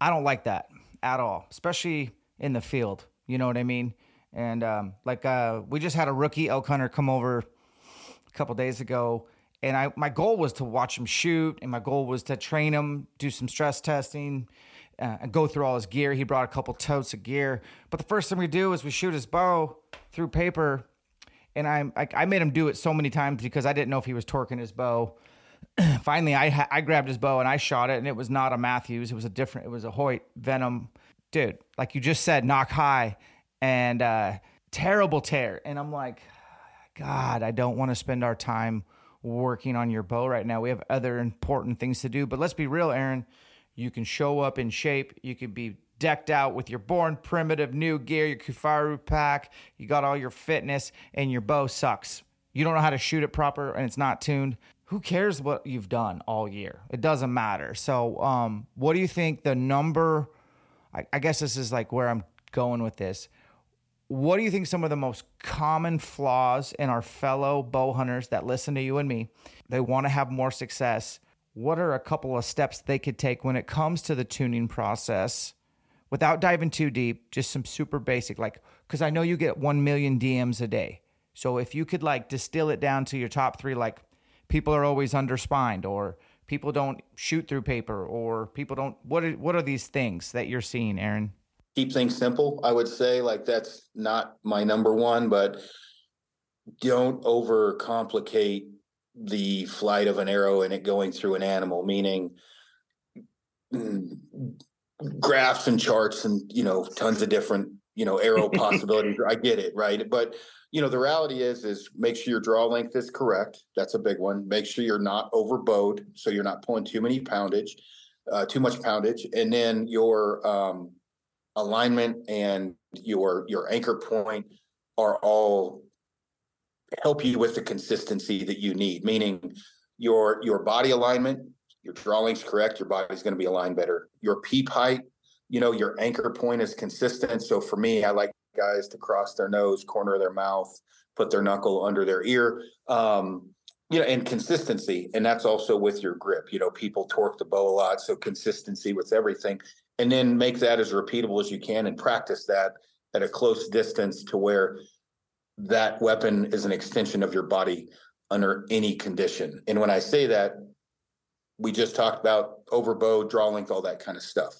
I don't like that at all, especially in the field. You know what I mean? And um, like uh, we just had a rookie elk hunter come over a couple days ago, and I my goal was to watch him shoot, and my goal was to train him, do some stress testing, uh, and go through all his gear. He brought a couple totes of gear, but the first thing we do is we shoot his bow through paper, and I, I I made him do it so many times because I didn't know if he was torquing his bow. finally, I I grabbed his bow and I shot it, and it was not a Mathews. It was a different. It was a Hoyt Ventum, dude. Like you just said, nock high, and uh, terrible tear. And I'm like, God, I don't want to spend our time working on your bow right now. We have other important things to do. But let's be real, Aron. You can show up in shape. You can be decked out with your born primitive new gear, your Kifaru pack. You got all your fitness, and your bow sucks. You don't know how to shoot it proper, and it's not tuned who cares what you've done all year? It doesn't matter. So, um, what do you think the number? I, I, guess this is like where I'm going with this. What do you think some of the most common flaws in our fellow bow hunters that listen to you and me? They want to have more success. What are a couple of steps they could take when it comes to the tuning process without diving too deep? Just some super basic, like, because I know you get 1 million DMs a day. So, if you could like distill it down to your top three, like, people are always underspined or people don't shoot through paper or people don't what are, what are these things that you're seeing Aron keep things simple i would say like that's not my number one but don't overcomplicate the flight of an arrow and it going through an animal meaning graphs and charts and you know tons of different you know arrow possibilities. I get it right? But you know the reality is is make sure your draw length is correct. That's a big one. Make sure you're not overbowed so you're not pulling too many poundage uh, too much poundage. And then your um, alignment and your your anchor point are all help you with the consistency that you need meaning your your body alignment your drawings correct your body's going to be aligned better your peep height you know, your anchor point is consistent. So for me, I like guys to cross their nose, corner of their mouth, put their knuckle under their ear. Um, you know, and consistency. And that's also with your grip. You know, people torque the bow a lot. So consistency with everything. And then make that as repeatable as you can and practice that at a close distance to where that weapon is an extension of your body under any condition. And when I say that, we just talked about overbow, draw length, all that kind of stuff.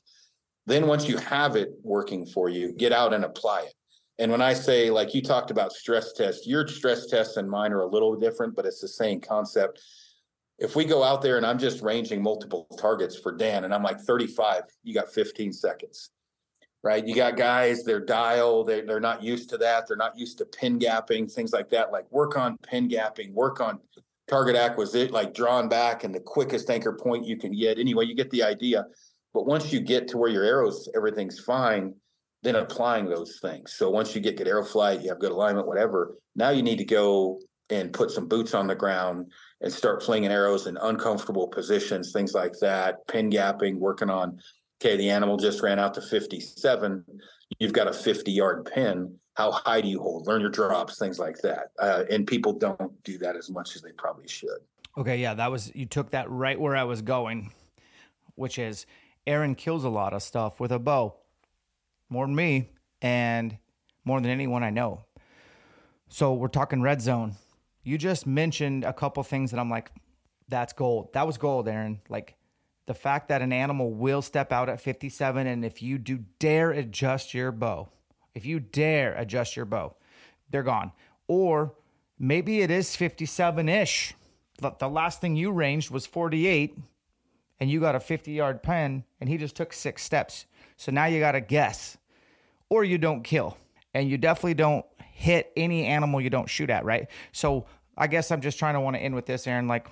Then once you have it working for you, get out and apply it. And when I say, like you talked about stress tests, your stress tests and mine are a little different, but it's the same concept. If we go out there and I'm just ranging multiple targets for Dan and I'm like 35, you got 15 seconds, right? You got guys, they're dial, they, they're not used to that. They're not used to pin gapping, things like that. Like work on pin gapping, work on target acquisition, like drawn back and the quickest anchor point you can get. Anyway, you get the idea. But once you get to where your arrows, everything's fine then applying those things. So once you get good arrow flight, you have good alignment, whatever. Now you need to go and put some boots on the ground and start flinging arrows in uncomfortable positions, things like that. Pin gapping, working on. Okay, the animal just ran out to 57. You've got a 50 yard pin. How high do you hold? Learn your drops, things like that. Uh, and people don't do that as much as they probably should. Okay, yeah, that was you took that right where I was going, which is Aron kills a lot of stuff with a bow more than me and more than anyone I know. So we're talking red zone. You just mentioned a couple things that I'm like, that's gold. That was gold, Aron. Like the fact that an animal will step out at 57, and if you do dare adjust your bow, if you dare adjust your bow, they're gone. Or maybe it is 57 ish. The last thing you ranged was 48, and you got a 50 yard pen, and he just took six steps. So now you got to guess, or you don't kill, and you definitely don't hit any animal you don't shoot at, right? So I guess I'm just trying to want to end with this, Aron. Like,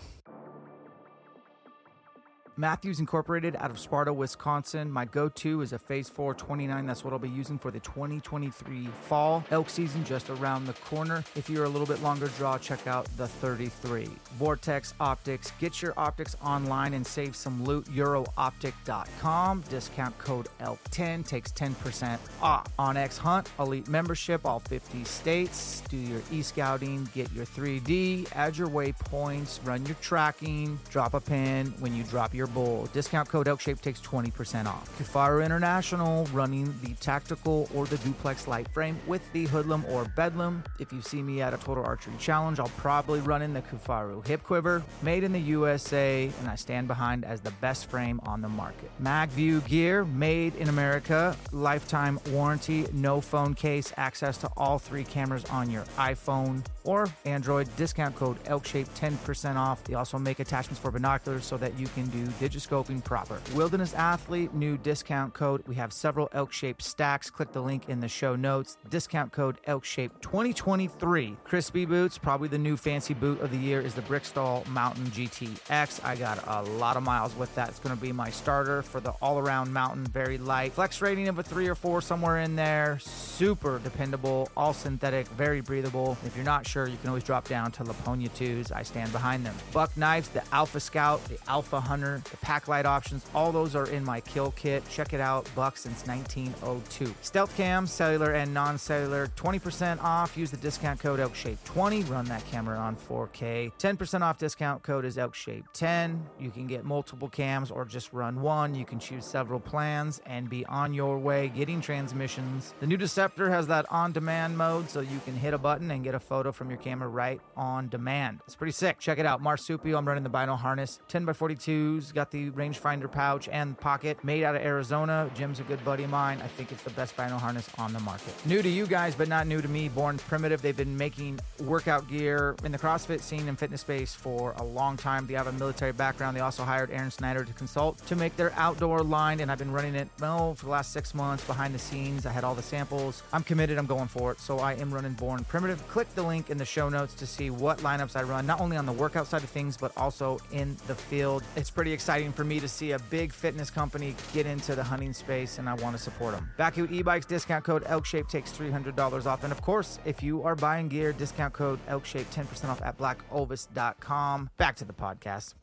Mathews Incorporated out of Sparta, Wisconsin. My go to is a Phase 4 29. That's what I'll be using for the 2023 fall elk season just around the corner. If you're a little bit longer draw, check out the 33. Vortex Optics. Get your optics online and save some loot. EuroOptic.com. Discount code ELK10 takes 10% off. onX Hunt, Elite membership, all 50 states. Do your e scouting, get your 3D, add your waypoints, run your tracking, drop a pin when you drop your Bull. Discount code ElkShape takes 20% off. Kifaru International running the tactical or the duplex light frame with the Hoodlum or Bedlam. If you see me at a Total Archery Challenge, I'll probably run in the Kifaru hip quiver, made in the USA, and I stand behind as the best frame on the market. MagView gear, made in America, lifetime warranty, no phone case, access to all three cameras on your iPhone or Android. Discount code ElkShape 10% off. They also make attachments for binoculars so that you can do digiscoping proper. Wilderness Athlete, new discount code. We have several elk shaped stacks. Click the link in the show notes. Discount code elk shape 2023. Crispi boots, probably the new fancy boot of the year is the Briksdal Mountain GTX. I got a lot of miles with that. It's going to be my starter for the all around mountain, very light. Flex rating of a three or four, somewhere in there. Super dependable, all synthetic, very breathable. If you're not sure, you can always drop down to Laponia 2s. I stand behind them. Buck knives, the Alpha Scout, the Alpha Hunter, the pack light options, all those are in my kill kit. Check it out, Buck since 1902. Stealth cam, cellular and non-cellular, 20% off. Use the discount code ElkShape20. Run that camera on 4K. 10% off discount code is ElkShape10. You can get multiple cams or just run one. You can choose several plans and be on your way getting transmissions. The new Deceptor has that on-demand mode, so you can hit a button and get a photo from your camera right on demand. It's pretty sick. Check it out. Marsupial, I'm running the Bino harness. 10 by 42s, got the rangefinder pouch and pocket made out of Arizona. Jim's a good buddy of mine. I think it's the best bino harness on the market. New to you guys, but not new to me. Born Primitive, they've been making workout gear in the CrossFit scene and fitness space for a long time. They have a military background. They also hired Aron Snyder to consult to make their outdoor line, and I've been running it well for the last six months behind the scenes. I had all the samples. I'm committed. I'm going for it. So I am running Born Primitive. Click the link in the show notes to see what lineups I run, not only on the workout side of things, but also in the field. It's pretty exciting for me to see a big fitness company get into the hunting space, and I want to support them. Bakcou e-bikes discount code ElkShape takes $300 off. And of course, if you are buying gear, discount code ElkShape 10% off at blackovis.com. Back to the podcast.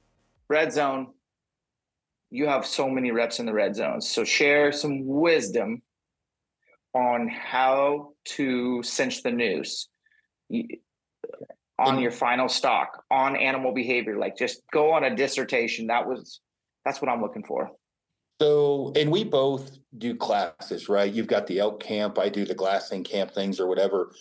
Red zone. you have so many reps in the red zones. So share some wisdom on how to cinch the noose on your final stock on animal behavior. Like just go on a dissertation. That was that's what I'm looking for. So, and we both do classes, right? You've got the elk camp, I do the glassing camp things or whatever.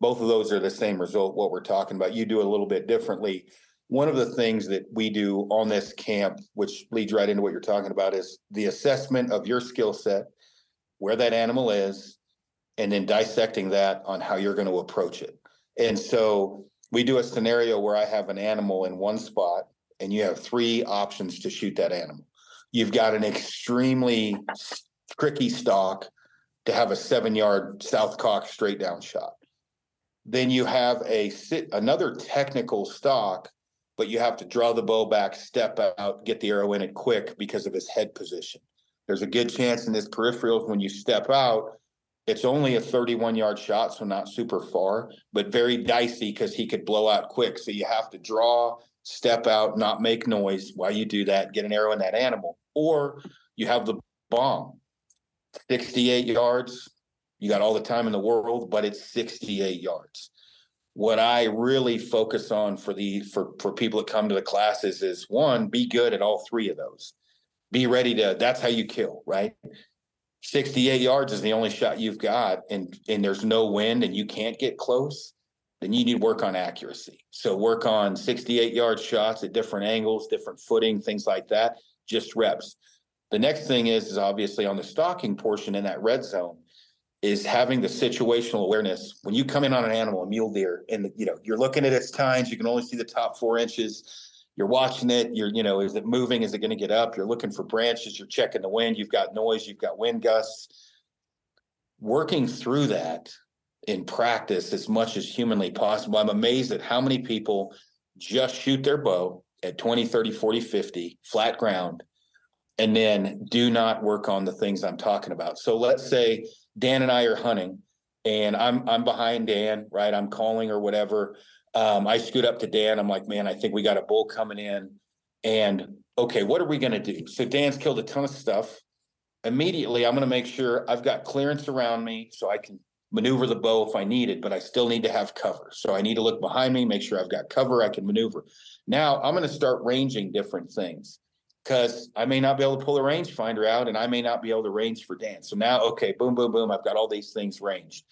Both of those are the same result, what we're talking about. You do a little bit differently. One of the things that we do on this camp, which leads right into what you're talking about, is the assessment of your skill set, where that animal is, and then dissecting that on how you're going to approach it. And so we do a scenario where I have an animal in one spot and you have three options to shoot that animal. You've got an extremely tricky stock to have a seven yard south cock straight down shot. Then you have a sit another technical stock, but you have to draw the bow back, step out, get the arrow in it quick because of his head position. There's a good chance in his peripherals when you step out, it's only a 31 yard shot, so not super far, but very dicey because he could blow out quick. So you have to draw, step out, not make noise while you do that, get an arrow in that animal. Or you have the bomb, 68 yards. You got all the time in the world, but it's 68 yards. What I really focus on for the for for people that come to the classes is one, be good at all three of those. Be ready to. That's how you kill, right? 68 yards is the only shot you've got and and there's no wind and you can't get close then you need work on accuracy. So work on 68 yard shots at different angles different footing things like that just reps. The next thing is is obviously on the stalking portion in that red zone is having the situational awareness. When you come in on an animal a mule deer and you know you're looking at its tines you can only see the top four inches you're watching it you're you know is it moving? Is it going to get up? You're looking for branches you're checking the wind you've got noise you've got wind gusts. Working through that in practice as much as humanly possible i'm amazed at how many people just shoot their bow at 20 30 40 50 flat ground and then do not work on the things i'm talking about. So let's say dan and i are hunting and i'm i'm behind dan right? I'm calling or whatever um, I scoot up to Dan. I'm like, man, I think we got a bull coming in. And okay, what are we going to do? So Dan's killed a ton of stuff. Immediately, I'm going to make sure I've got clearance around me so I can maneuver the bow if I need it, but I still need to have cover. So I need to look behind me, make sure I've got cover I can maneuver. Now I'm going to start ranging different things because I may not be able to pull a rangefinder out and I may not be able to range for Dan. So now, okay, boom, boom, boom, I've got all these things ranged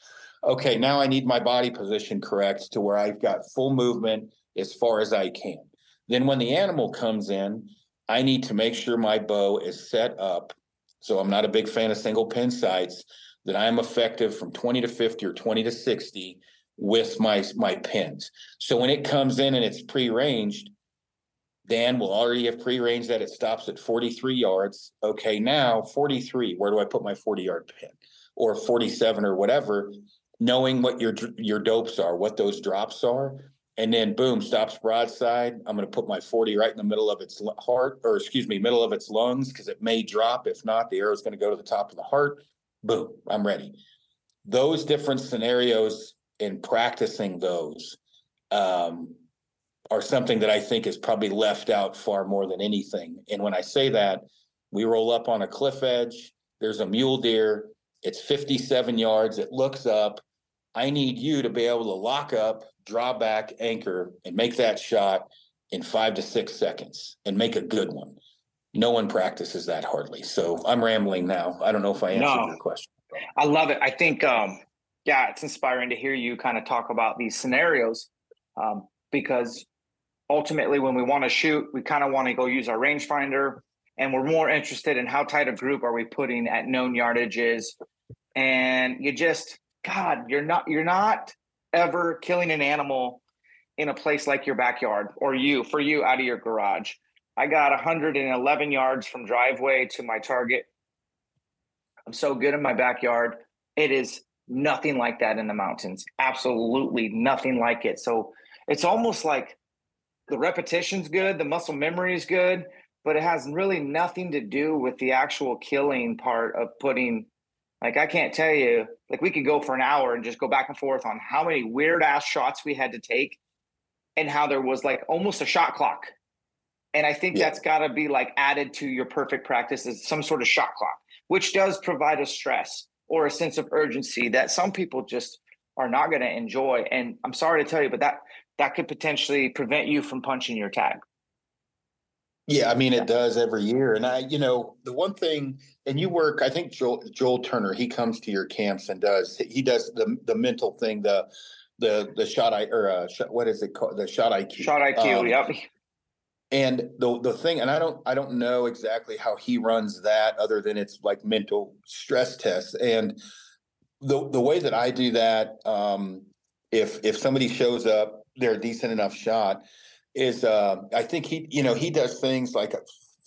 okay, now I need my body position correct to where I've got full movement as far as I can. Then when the animal comes in, I need to make sure my bow is set up. So I'm not a big fan of single pin sights, that I'm effective from 20 to 50 or 20 to 60 with my my pins. So when it comes in and it's pre-ranged, Dan will already have pre-ranged that it stops at 43 yards. Okay, now 43, where do I put my 40 yard pin? Or 47 or whatever knowing what your your dopes are, what those drops are, and then boom, stops broadside. I'm going to put my 40 right in the middle of its heart, or excuse me, middle of its lungs, because it may drop. If not, the arrow is going to go to the top of the heart. Boom, I'm ready. Those different scenarios and practicing those um, are something that I think is probably left out far more than anything. And when I say that, we roll up on a cliff edge. There's a mule deer. It's 57 yards. It looks up. I need you to be able to lock up, draw back, anchor, and make that shot in five to six seconds and make a good one. No one practices that hardly. So I'm rambling now. I don't know if I answered no, your question. I love it. I think, um, yeah, it's inspiring to hear you kind of talk about these scenarios um, because ultimately, when we want to shoot, we kind of want to go use our rangefinder and we're more interested in how tight a group are we putting at known yardages and you just God, you're not you're not ever killing an animal in a place like your backyard or you for you out of your garage. I got 111 yards from driveway to my target. I'm so good in my backyard. It is nothing like that in the mountains. Absolutely nothing like it. So it's almost like the repetition's good, the muscle memory is good, but it has really nothing to do with the actual killing part of putting like I can't tell you, like we could go for an hour and just go back and forth on how many weird ass shots we had to take and how there was like almost a shot clock. And I think Yeah. that's got to be like added to your perfect practice is some sort of shot clock, which does provide a stress or a sense of urgency that some people just are not going to enjoy. And I'm sorry to tell you, but that that could potentially prevent you from punching your tag. Yeah, I mean it does every year, and I, you know, the one thing, and you work. I think Joel Joel Turner. He comes to your camps and does. He does the the mental thing, the the the shot I or uh, shot, what is it called? The shot IQ. Shot IQ, Um, yep. And the the thing, and I don't I don't know exactly how he runs that, other than it's like mental stress tests. And the the way that I do that, um, if if somebody shows up, they're a decent enough shot, is uh, I think he you know he does things like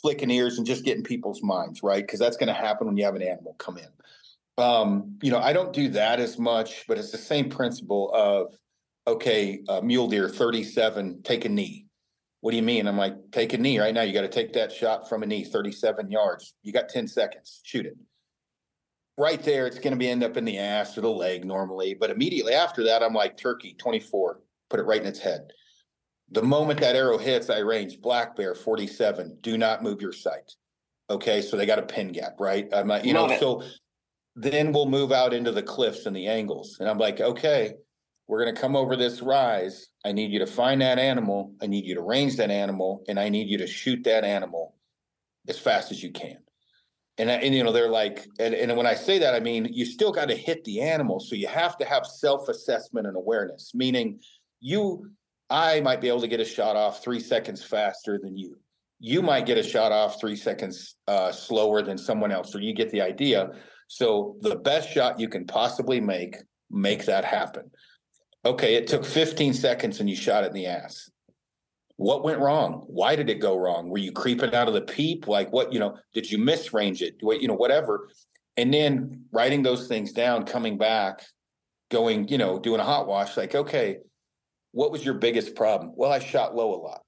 flicking ears and just getting people's minds right because that's going to happen when you have an animal come in. Um, you know, I don't do that as much, but it's the same principle of okay, uh, mule deer thirty seven, take a knee what do you mean? I'm like, take a knee right now. You got to take that shot from a knee, 37 yards. You got 10 seconds. Shoot it. Right there, it's going to be end up in the ass or the leg normally. But immediately after that, I'm like, turkey, 24, put it right in its head. The moment that arrow hits, I range black bear 47. Do not move your sight. Okay. So they got a pin gap, right? I'm like, you Love know, it. so then we'll move out into the cliffs and the angles. And I'm like, okay, we're going to come over this rise. I need you to find that animal. I need you to range that animal, and I need you to shoot that animal as fast as you can. And, and you know, they're like, and, and when I say that, I mean, you still got to hit the animal. So you have to have self assessment and awareness, meaning you, I might be able to get a shot off three seconds faster than you. You might get a shot off three seconds uh, slower than someone else, or you get the idea. So the best shot you can possibly make, make that happen. Okay, it took 15 seconds and you shot it in the ass. What went wrong? Why did it go wrong? Were you creeping out of the peep? Like what, you know, did you misrange it? What, you know, whatever. And then writing those things down, coming back, going, you know, doing a hot wash, like, okay, what was your biggest problem? Well, I shot low a lot.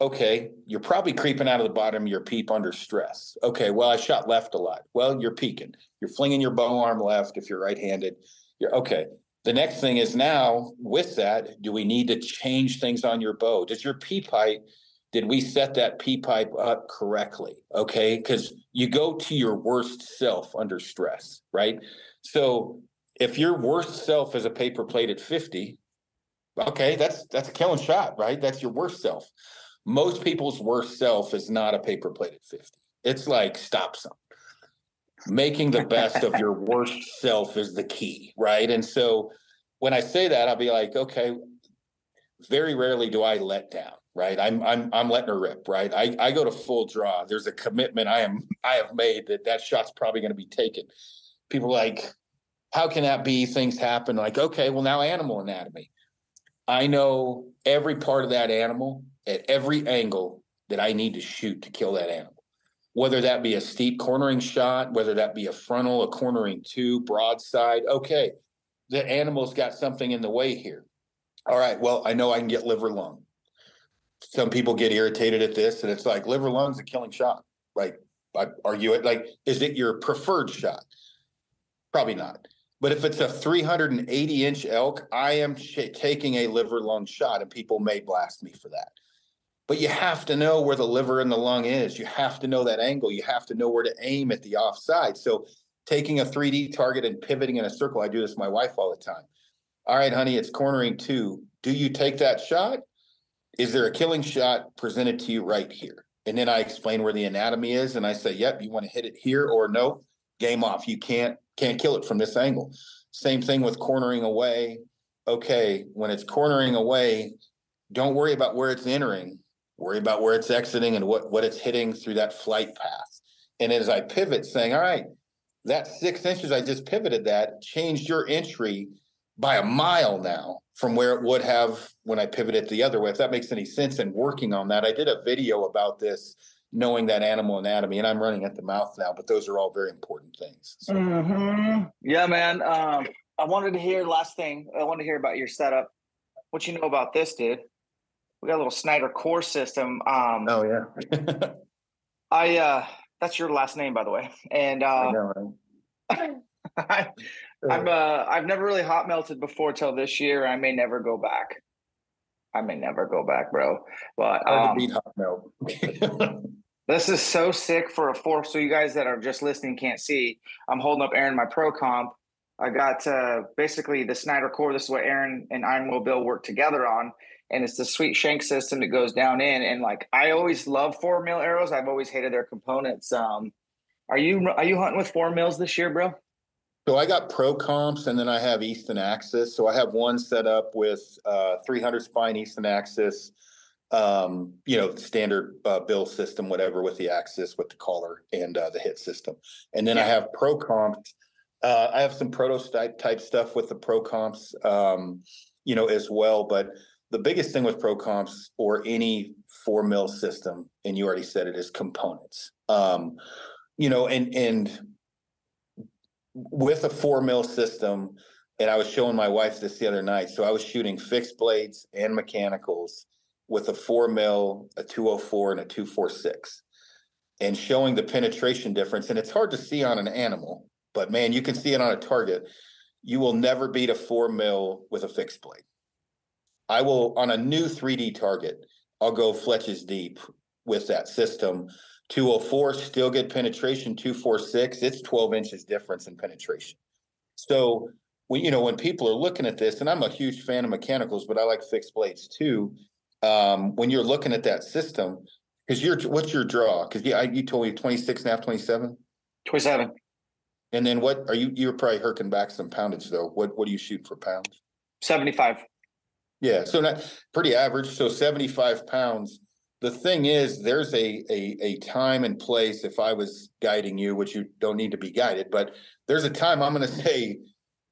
Okay, you're probably creeping out of the bottom of your peep under stress. Okay, well, I shot left a lot. Well, you're peeking. You're flinging your bow arm left if you're right-handed. You're okay. The next thing is now with that, do we need to change things on your bow? Does your P pipe, did we set that P pipe up correctly? Okay. Because you go to your worst self under stress, right? So if your worst self is a paper plate at 50, okay, that's that's a killing shot, right? That's your worst self. Most people's worst self is not a paper plate at 50. It's like stop some making the best of your worst self is the key, right? And so when I say that, I'll be like, okay, very rarely do I let down, right? I'm I'm I'm letting her rip, right? I I go to full draw. There's a commitment I am I have made that that shot's probably going to be taken. People are like, how can that be? Things happen. Like, okay, well now animal anatomy. I know every part of that animal at every angle that I need to shoot to kill that animal whether that be a steep cornering shot, whether that be a frontal, a cornering two, broadside. Okay, the animal's got something in the way here. All right, well, I know I can get liver lung. Some people get irritated at this, and it's like liver lung's a killing shot. Like, I argue it. Like, is it your preferred shot? Probably not. But if it's a 380 inch elk, I am sh- taking a liver lung shot, and people may blast me for that but you have to know where the liver and the lung is. You have to know that angle. You have to know where to aim at the offside. So taking a 3D target and pivoting in a circle, I do this with my wife all the time. All right, honey, it's cornering two. Do you take that shot? Is there a killing shot presented to you right here? And then I explain where the anatomy is, and I say, "Yep, you want to hit it here or no? Game off. You can't can't kill it from this angle." Same thing with cornering away. Okay, when it's cornering away, don't worry about where it's entering worry about where it's exiting and what, what it's hitting through that flight path. And as I pivot, saying, all right, that six inches I just pivoted that changed your entry by a mile now from where it would have when I pivoted the other way. If that makes any sense and working on that, I did a video about this, knowing that animal anatomy, and I'm running at the mouth now, but those are all very important things. So, Mhm. Yeah, man. Um, I wanted to hear last thing. I wanted to hear about your setup. What you know about this, dude? We got a little Snyder core system. Um, oh yeah. I uh, that's your last name, by the way. And I uh, know, right? I, I've uh, I've never really hot melted before till this year. I may never go back. I may never go back, bro. But um, beat hot milk. this is so sick for a four. So you guys that are just listening can't see. I'm holding up Aron my pro comp. I got uh, basically the Snyder core. This is what Aron and Iron Will Bill work together on, and it's the sweet shank system that goes down in. And like I always love four mil arrows. I've always hated their components. Um, are you are you hunting with four mils this year, bro? So I got pro comps and then I have Easton Axis. So I have one set up with uh, 300 spine Easton Axis, um, you know, standard uh, bill system, whatever, with the axis, with the collar and uh, the hit system. And then I have pro comps. Uh, I have some prototype type stuff with the pro comps, um, you know, as well. But the biggest thing with pro comps or any four mil system, and you already said it, is components. Um, you know, and and with a four mil system, and I was showing my wife this the other night. So I was shooting fixed blades and mechanicals with a four mil, a 204, and a 246, and showing the penetration difference. And it's hard to see on an animal, but man, you can see it on a target. You will never beat a four mil with a fixed blade. I will on a new 3D target, I'll go fletches deep with that system 204 still good penetration 246 it's 12 inches difference in penetration. So when you know when people are looking at this and i'm a huge fan of mechanicals but i like fixed blades too um, when you're looking at that system because you're what's your draw? Because yeah you told me 26 and a half 27 27 and then what are you you're probably herking back some poundage though what what do you shoot for pounds? 75 yeah so not pretty average so 75 pounds the thing is there's a, a a time and place if i was guiding you which you don't need to be guided but there's a time i'm going to say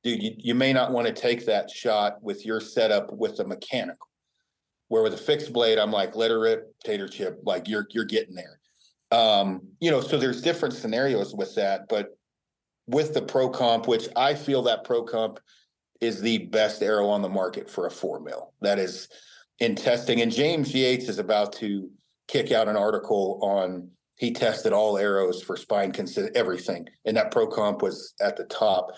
dude you, you may not want to take that shot with your setup with the mechanical. Where with a fixed blade i'm like let her rip tater chip like you're you're getting there. Um you know so there's different scenarios with that but with the pro comp which i feel that pro comp is the best arrow on the market for a four mil. That is in testing. And James Yates is about to kick out an article on he tested all arrows for spine consist everything, and that pro comp was at the top.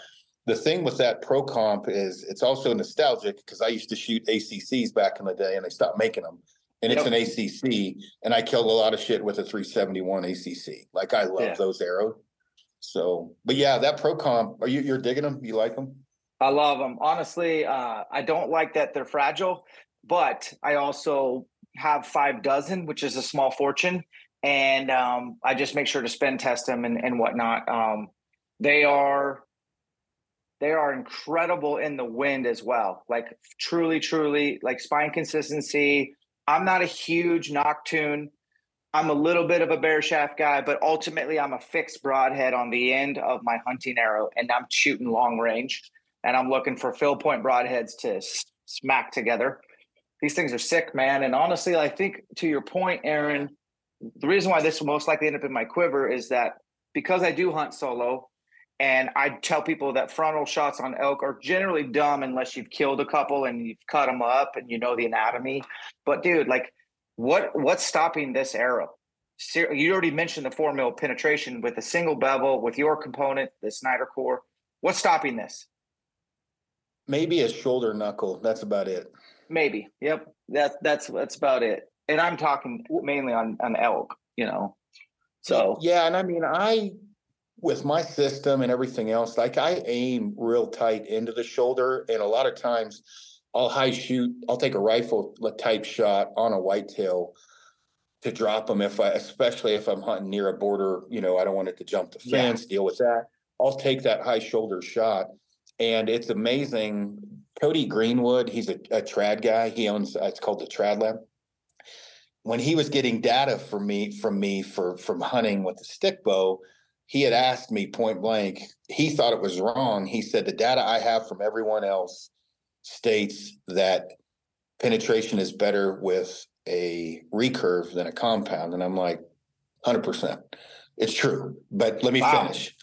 The thing with that pro comp is it's also nostalgic because I used to shoot ACCs back in the day, and they stopped making them. And it's an ACC, and I killed a lot of shit with a 371 ACC. Like I love Yeah. those arrows. So, but yeah, that pro comp, are you you're digging them? You like them? I love them. Honestly, uh, I don't like that they're fragile, but I also have five dozen, which is a small fortune. And um, I just make sure to spend test them and, and whatnot. Um, they are they are incredible in the wind as well. Like truly, truly, like spine consistency. I'm not a huge nock tune. I'm a little bit of a bare shaft guy, but ultimately I'm a fixed broadhead on the end of my hunting arrow, and I'm shooting long range and I'm looking for fill point broadheads to smack together. These things are sick, man. And honestly, I think to your point, Aron, the reason why this will most likely end up in my quiver is that because I do hunt solo, and I tell people that frontal shots on elk are generally dumb unless you've killed a couple and you've cut them up and you know the anatomy. But dude, like, what what's stopping this arrow? You already mentioned the four mil penetration with a single bevel with your component, the Snyder core. What's stopping this? Maybe a shoulder knuckle. That's about it. Maybe. Yep. That's that's that's about it. And I'm talking mainly on on elk, you know. So yeah, and I mean, I with my system and everything else, like I aim real tight into the shoulder, and a lot of times I'll high shoot. I'll take a rifle type shot on a whitetail to drop them if I, especially if I'm hunting near a border. You know, I don't want it to jump the Yeah. fence. Deal with that. I'll take that high shoulder shot, and it's amazing. Cody Greenwood, he's a, a trad guy. He owns uh, it's called the Trad Lab when he was getting data for me from me for from hunting with the stick bow, he had asked me point blank. He thought it was wrong. He said the data I have from everyone else states that penetration is better with a recurve than a compound, and I'm like, hundred percent, it's true. But let me Wow. finish.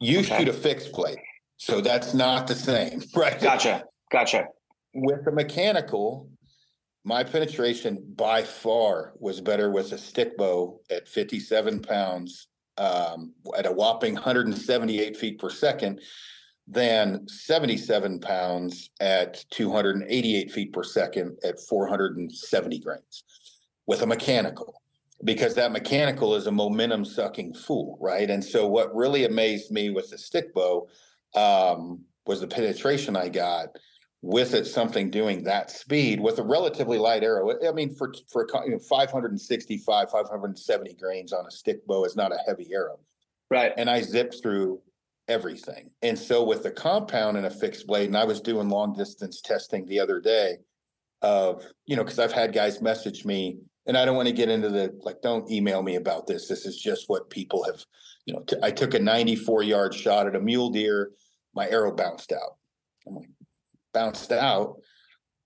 You Okay. shoot a fixed blade, so that's not the same, right? gotcha. Gotcha. with the mechanical, my penetration by far was better with a stick bow at 57 pounds um, at a whopping 178 feet per second. than 77 pounds at 288 feet per second at 470 grains with a mechanical because that mechanical is a momentum sucking fool, right? And so what really amazed me with the stick bow um, was the penetration I got with it something doing that speed with a relatively light arrow. I mean, for for you know, 565, 570 grains on a stick bow is not a heavy arrow. Right. And I zipped through everything. And so with the compound and a fixed blade, and I was doing long distance testing the other day of, you know, because I've had guys message me, and I don't want to get into the like, don't email me about this. This is just what people have, you know, t- I took a 94 yard shot at a mule deer. My arrow bounced out. I'm like, bounced out.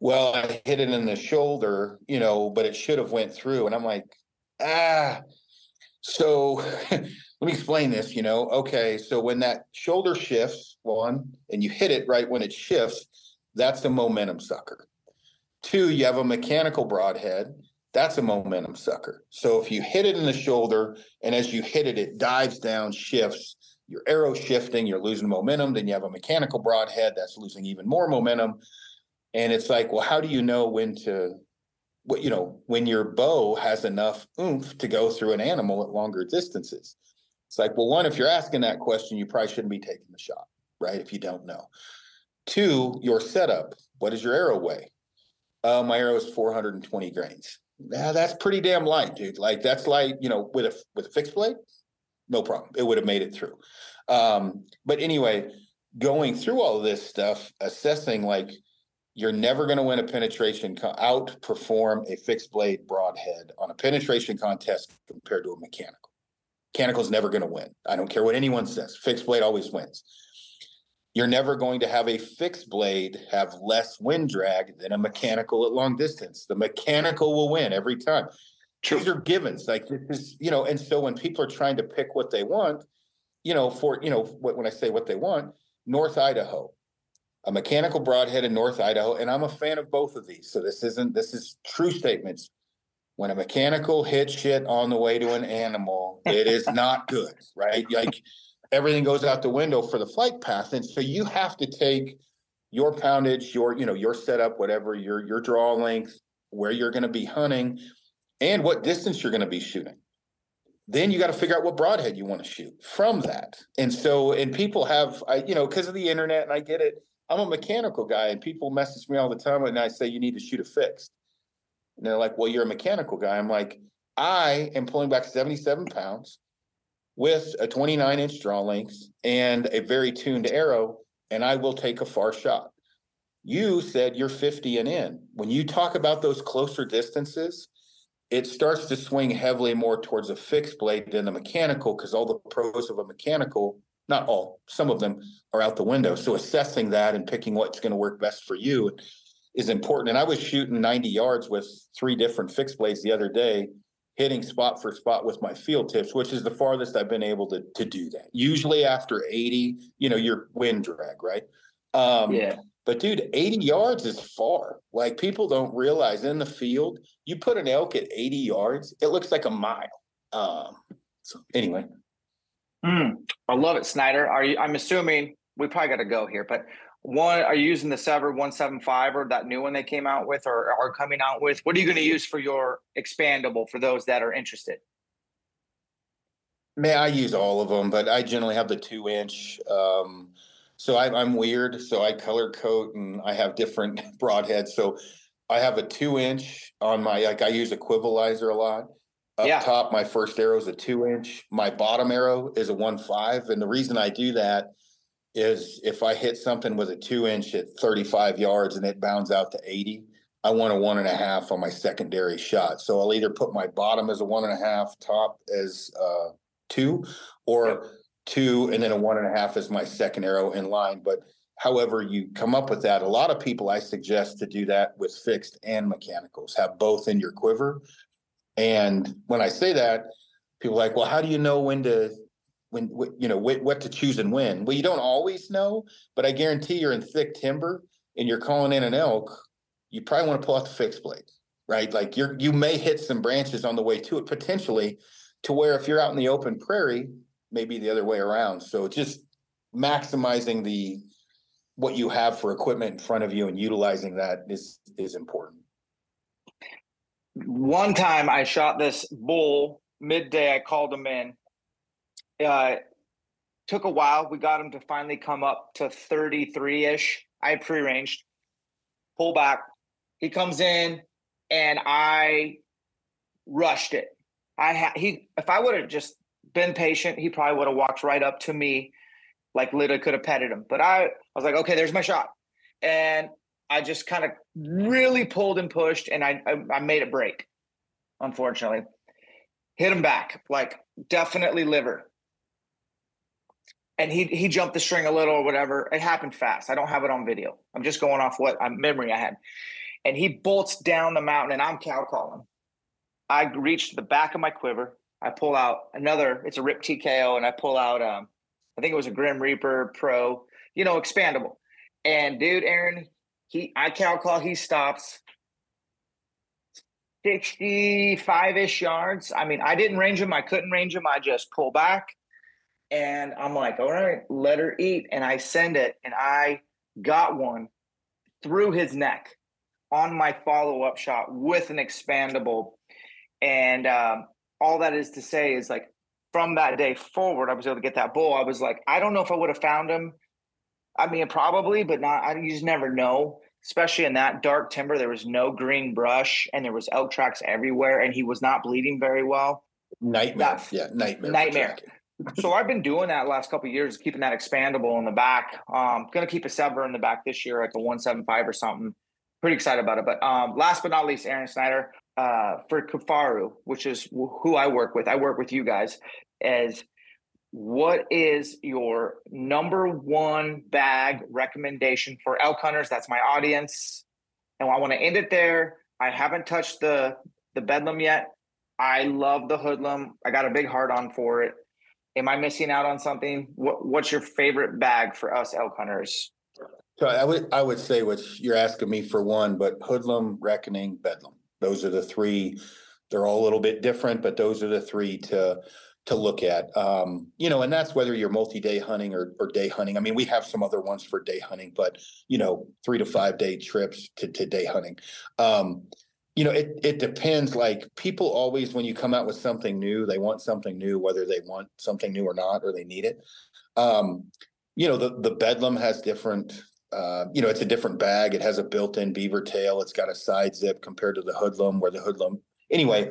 Well, I hit it in the shoulder, you know, but it should have went through. And I'm like, ah. So let me explain this, you know. Okay, so when that shoulder shifts, one, and you hit it right when it shifts, that's a momentum sucker. Two, you have a mechanical broadhead. That's a momentum sucker. So if you hit it in the shoulder and as you hit it, it dives down, shifts, your arrow shifting, you're losing momentum. Then you have a mechanical broadhead that's losing even more momentum. And it's like, well, how do you know when to, what you know, when your bow has enough oomph to go through an animal at longer distances? It's like, well, one, if you're asking that question, you probably shouldn't be taking the shot, right? If you don't know. Two, your setup. What does your arrow weigh? Uh, my arrow is 420 grains. Yeah, that's pretty damn light, dude. Like that's light, you know, with a with a fixed blade, no problem. It would have made it through. Um, but anyway, going through all this stuff, assessing like you're never going to win a penetration, co- outperform a fixed blade broadhead on a penetration contest compared to a mechanical. Mechanical is never going to win. I don't care what anyone says. Fixed blade always wins. You're never going to have a fixed blade have less wind drag than a mechanical at long distance. The mechanical will win every time. True. These are givens. Like this is, you know, and so when people are trying to pick what they want, you know, for you know, what when I say what they want, North Idaho, a mechanical broadhead in North Idaho, and I'm a fan of both of these. So this isn't this is true statements. When a mechanical hits shit on the way to an animal, it is not good, right? Like everything goes out the window for the flight path, and so you have to take your poundage, your you know your setup, whatever your your draw length, where you're going to be hunting, and what distance you're going to be shooting then you got to figure out what broadhead you want to shoot from that. And so, and people have, I, you know, because of the internet, and I get it. I'm a mechanical guy, and people message me all the time, and I say you need to shoot a fixed. And they're like, "Well, you're a mechanical guy." I'm like, I am pulling back 77 pounds with a 29 inch draw length and a very tuned arrow, and I will take a far shot. You said you're 50 and in. When you talk about those closer distances, it starts to swing heavily more towards a fixed blade than the mechanical because all the pros of a mechanical, not all, some of them are out the window. So assessing that and picking what's going to work best for you is important. And I was shooting 90 yards with three different fixed blades the other day, hitting spot for spot with my field tips, which is the farthest I've been able to to do that. Usually after 80, you know, your wind drag, right? Um, Yeah. But dude, 80 yards is far. Like people don't realize in the field, you put an elk at 80 yards, it looks like a mile. Um, so anyway, Mm, I love it, Snyder. Are you? I'm assuming we probably got to go here, but one, are you using the SEVR 175 or that new one they came out with or are coming out with? What are you going to use for your expandable for those that are interested? man, I use all of them, but I generally have the two inch. Um, so I, I'm weird. So I color coat and I have different broadheads. So I have a two inch on my, like I use a equivalizer a lot. Up Yeah. top, my first arrow is a two inch. My bottom arrow is a one five. And the reason I do that is if I hit something with a two inch at 35 yards and it bounds out to 80, I want a one and a half on my secondary shot. So I'll either put my bottom as a one and a half, top as uh, two, or two, and then a one and a half is my second arrow in line. But however you come up with that, a lot of people I suggest to do that with fixed and mechanicals, have both in your quiver. And when I say that, people like, well, how do you know when to when you know what, what to choose and when? Well, you don't always know, but I guarantee you're in thick timber and you're calling in an elk, you probably want to pull out the fixed blade, right? Like you're you may hit some branches on the way to it potentially, to where if you're out in the open prairie, maybe the other way around. So just maximizing the what you have for equipment in front of you and utilizing that is is important. One time I shot this bull midday. I called him in. Uh, took a while. We got him to finally come up to 33 ish. I pre-ranged, pull back. He comes in and I rushed it. I had he if I would have just been patient, he probably would have walked right up to me, like literally could have petted him. But I, I was like, okay, there's my shot, and I just kind of really pulled and pushed, and I, I I made it break. Unfortunately, hit him back, like definitely liver. And he he jumped the string a little or whatever. It happened fast. I don't have it on video. I'm just going off what uh, memory I had. And he bolts down the mountain, and I'm cow calling. I reached the back of my quiver. I pull out another. It's a Rip TKO, and I pull out. Um, I think it was a Grim Reaper Pro. You know, expandable. And dude, Aron, he I cow call. He stops. 65 ish yards. I mean, I didn't range him. I couldn't range him. I just pull back and I'm like, all right, let her eat. And I send it and I got one through his neck on my follow up shot with an expandable. And um, all that is to say is like from that day forward, I was able to get that bull. I was like, I don't know if I would have found him. I mean, probably, but not, I, you just never know especially in that dark timber. There was no green brush and there was elk tracks everywhere, and he was not bleeding very well. Nightmare. That, yeah, nightmare. Nightmare. so I've been doing that last couple years, keeping that expandable in the back. Um, gonna keep a SEVR in the back this year, like a 175 or something. Pretty excited about it. But um, last but not least, Aron Snyder uh, for Kifaru, which is who I work with. I work with you guys as what is your number one bag recommendation for elk hunters? That's my audience. And I want to end it there. I haven't touched the the bedlam yet. I love the hoodlum. I got a big heart on for it. Am I missing out on something? What, what's your favorite bag for us elk hunters? So I would I would say what you're asking me for one, but hoodlum, reckoning, bedlam. Those are the three. They're all a little bit different, but those are the three to to look at. Um, you know, and that's whether you're multi-day hunting or, or day hunting. I mean, we have some other ones for day hunting, but you know, three to five day trips to, to day hunting. Um, you know, it it depends. Like people always, when you come out with something new, they want something new, whether they want something new or not, or they need it. Um, you know, the the Bedlam has different. Uh, you know, it's a different bag. It has a built-in beaver tail. It's got a side zip compared to the hoodlum, where the hoodlum. Anyway,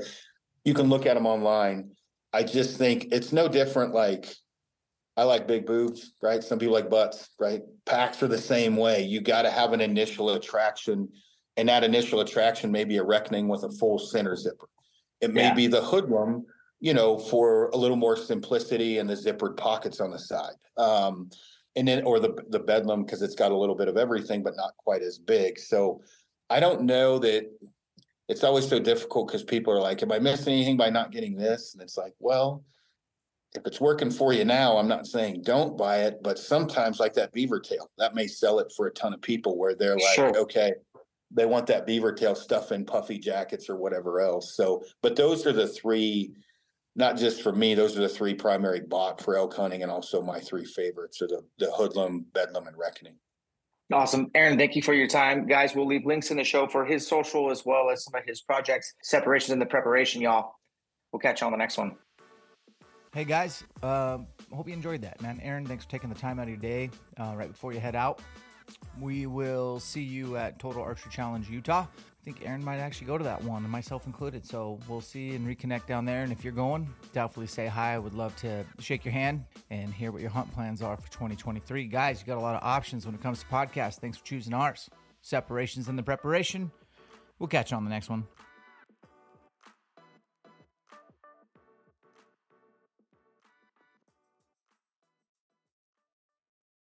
you can look at them online I just think it's no different. Like I like big boobs, right? Some people like butts, right? Packs are the same way. You got to have an initial attraction, and that initial attraction may be a reckoning with a full center zipper. It may yeah. be the hoodlum, you know, for a little more simplicity and the zippered pockets on the side. Um, and then or the the bedlam because it's got a little bit of everything, but not quite as big. So I don't know that it's always so difficult because people are like, Am I missing anything by not getting this? And it's like, well, if it's working for you now, I'm not saying don't buy it, but sometimes like that beaver tail, that may sell it for a ton of people where they're like, sure. okay, they want that beaver tail stuff in puffy jackets or whatever else. So, but those are the three, not just for me, those are the three primary bought for elk hunting and also my three favorites are the, the hoodlum, bedlam, and reckoning. Awesome. Aron, thank you for your time. Guys, we'll leave links in the show for his social as well as some of his projects, separations in the preparation, y'all. We'll catch you on the next one. Hey guys, uh, hope you enjoyed that, man. Aron, thanks for taking the time out of your day uh, right before you head out. We will see you at Total Archery Challenge Utah think Aron might actually go to that one, myself included. So we'll see and reconnect down there. And if you're going, definitely say hi. I would love to shake your hand and hear what your hunt plans are for 2023. Guys, you got a lot of options when it comes to podcasts. Thanks for choosing ours. Separations in the preparation. We'll catch you on the next one.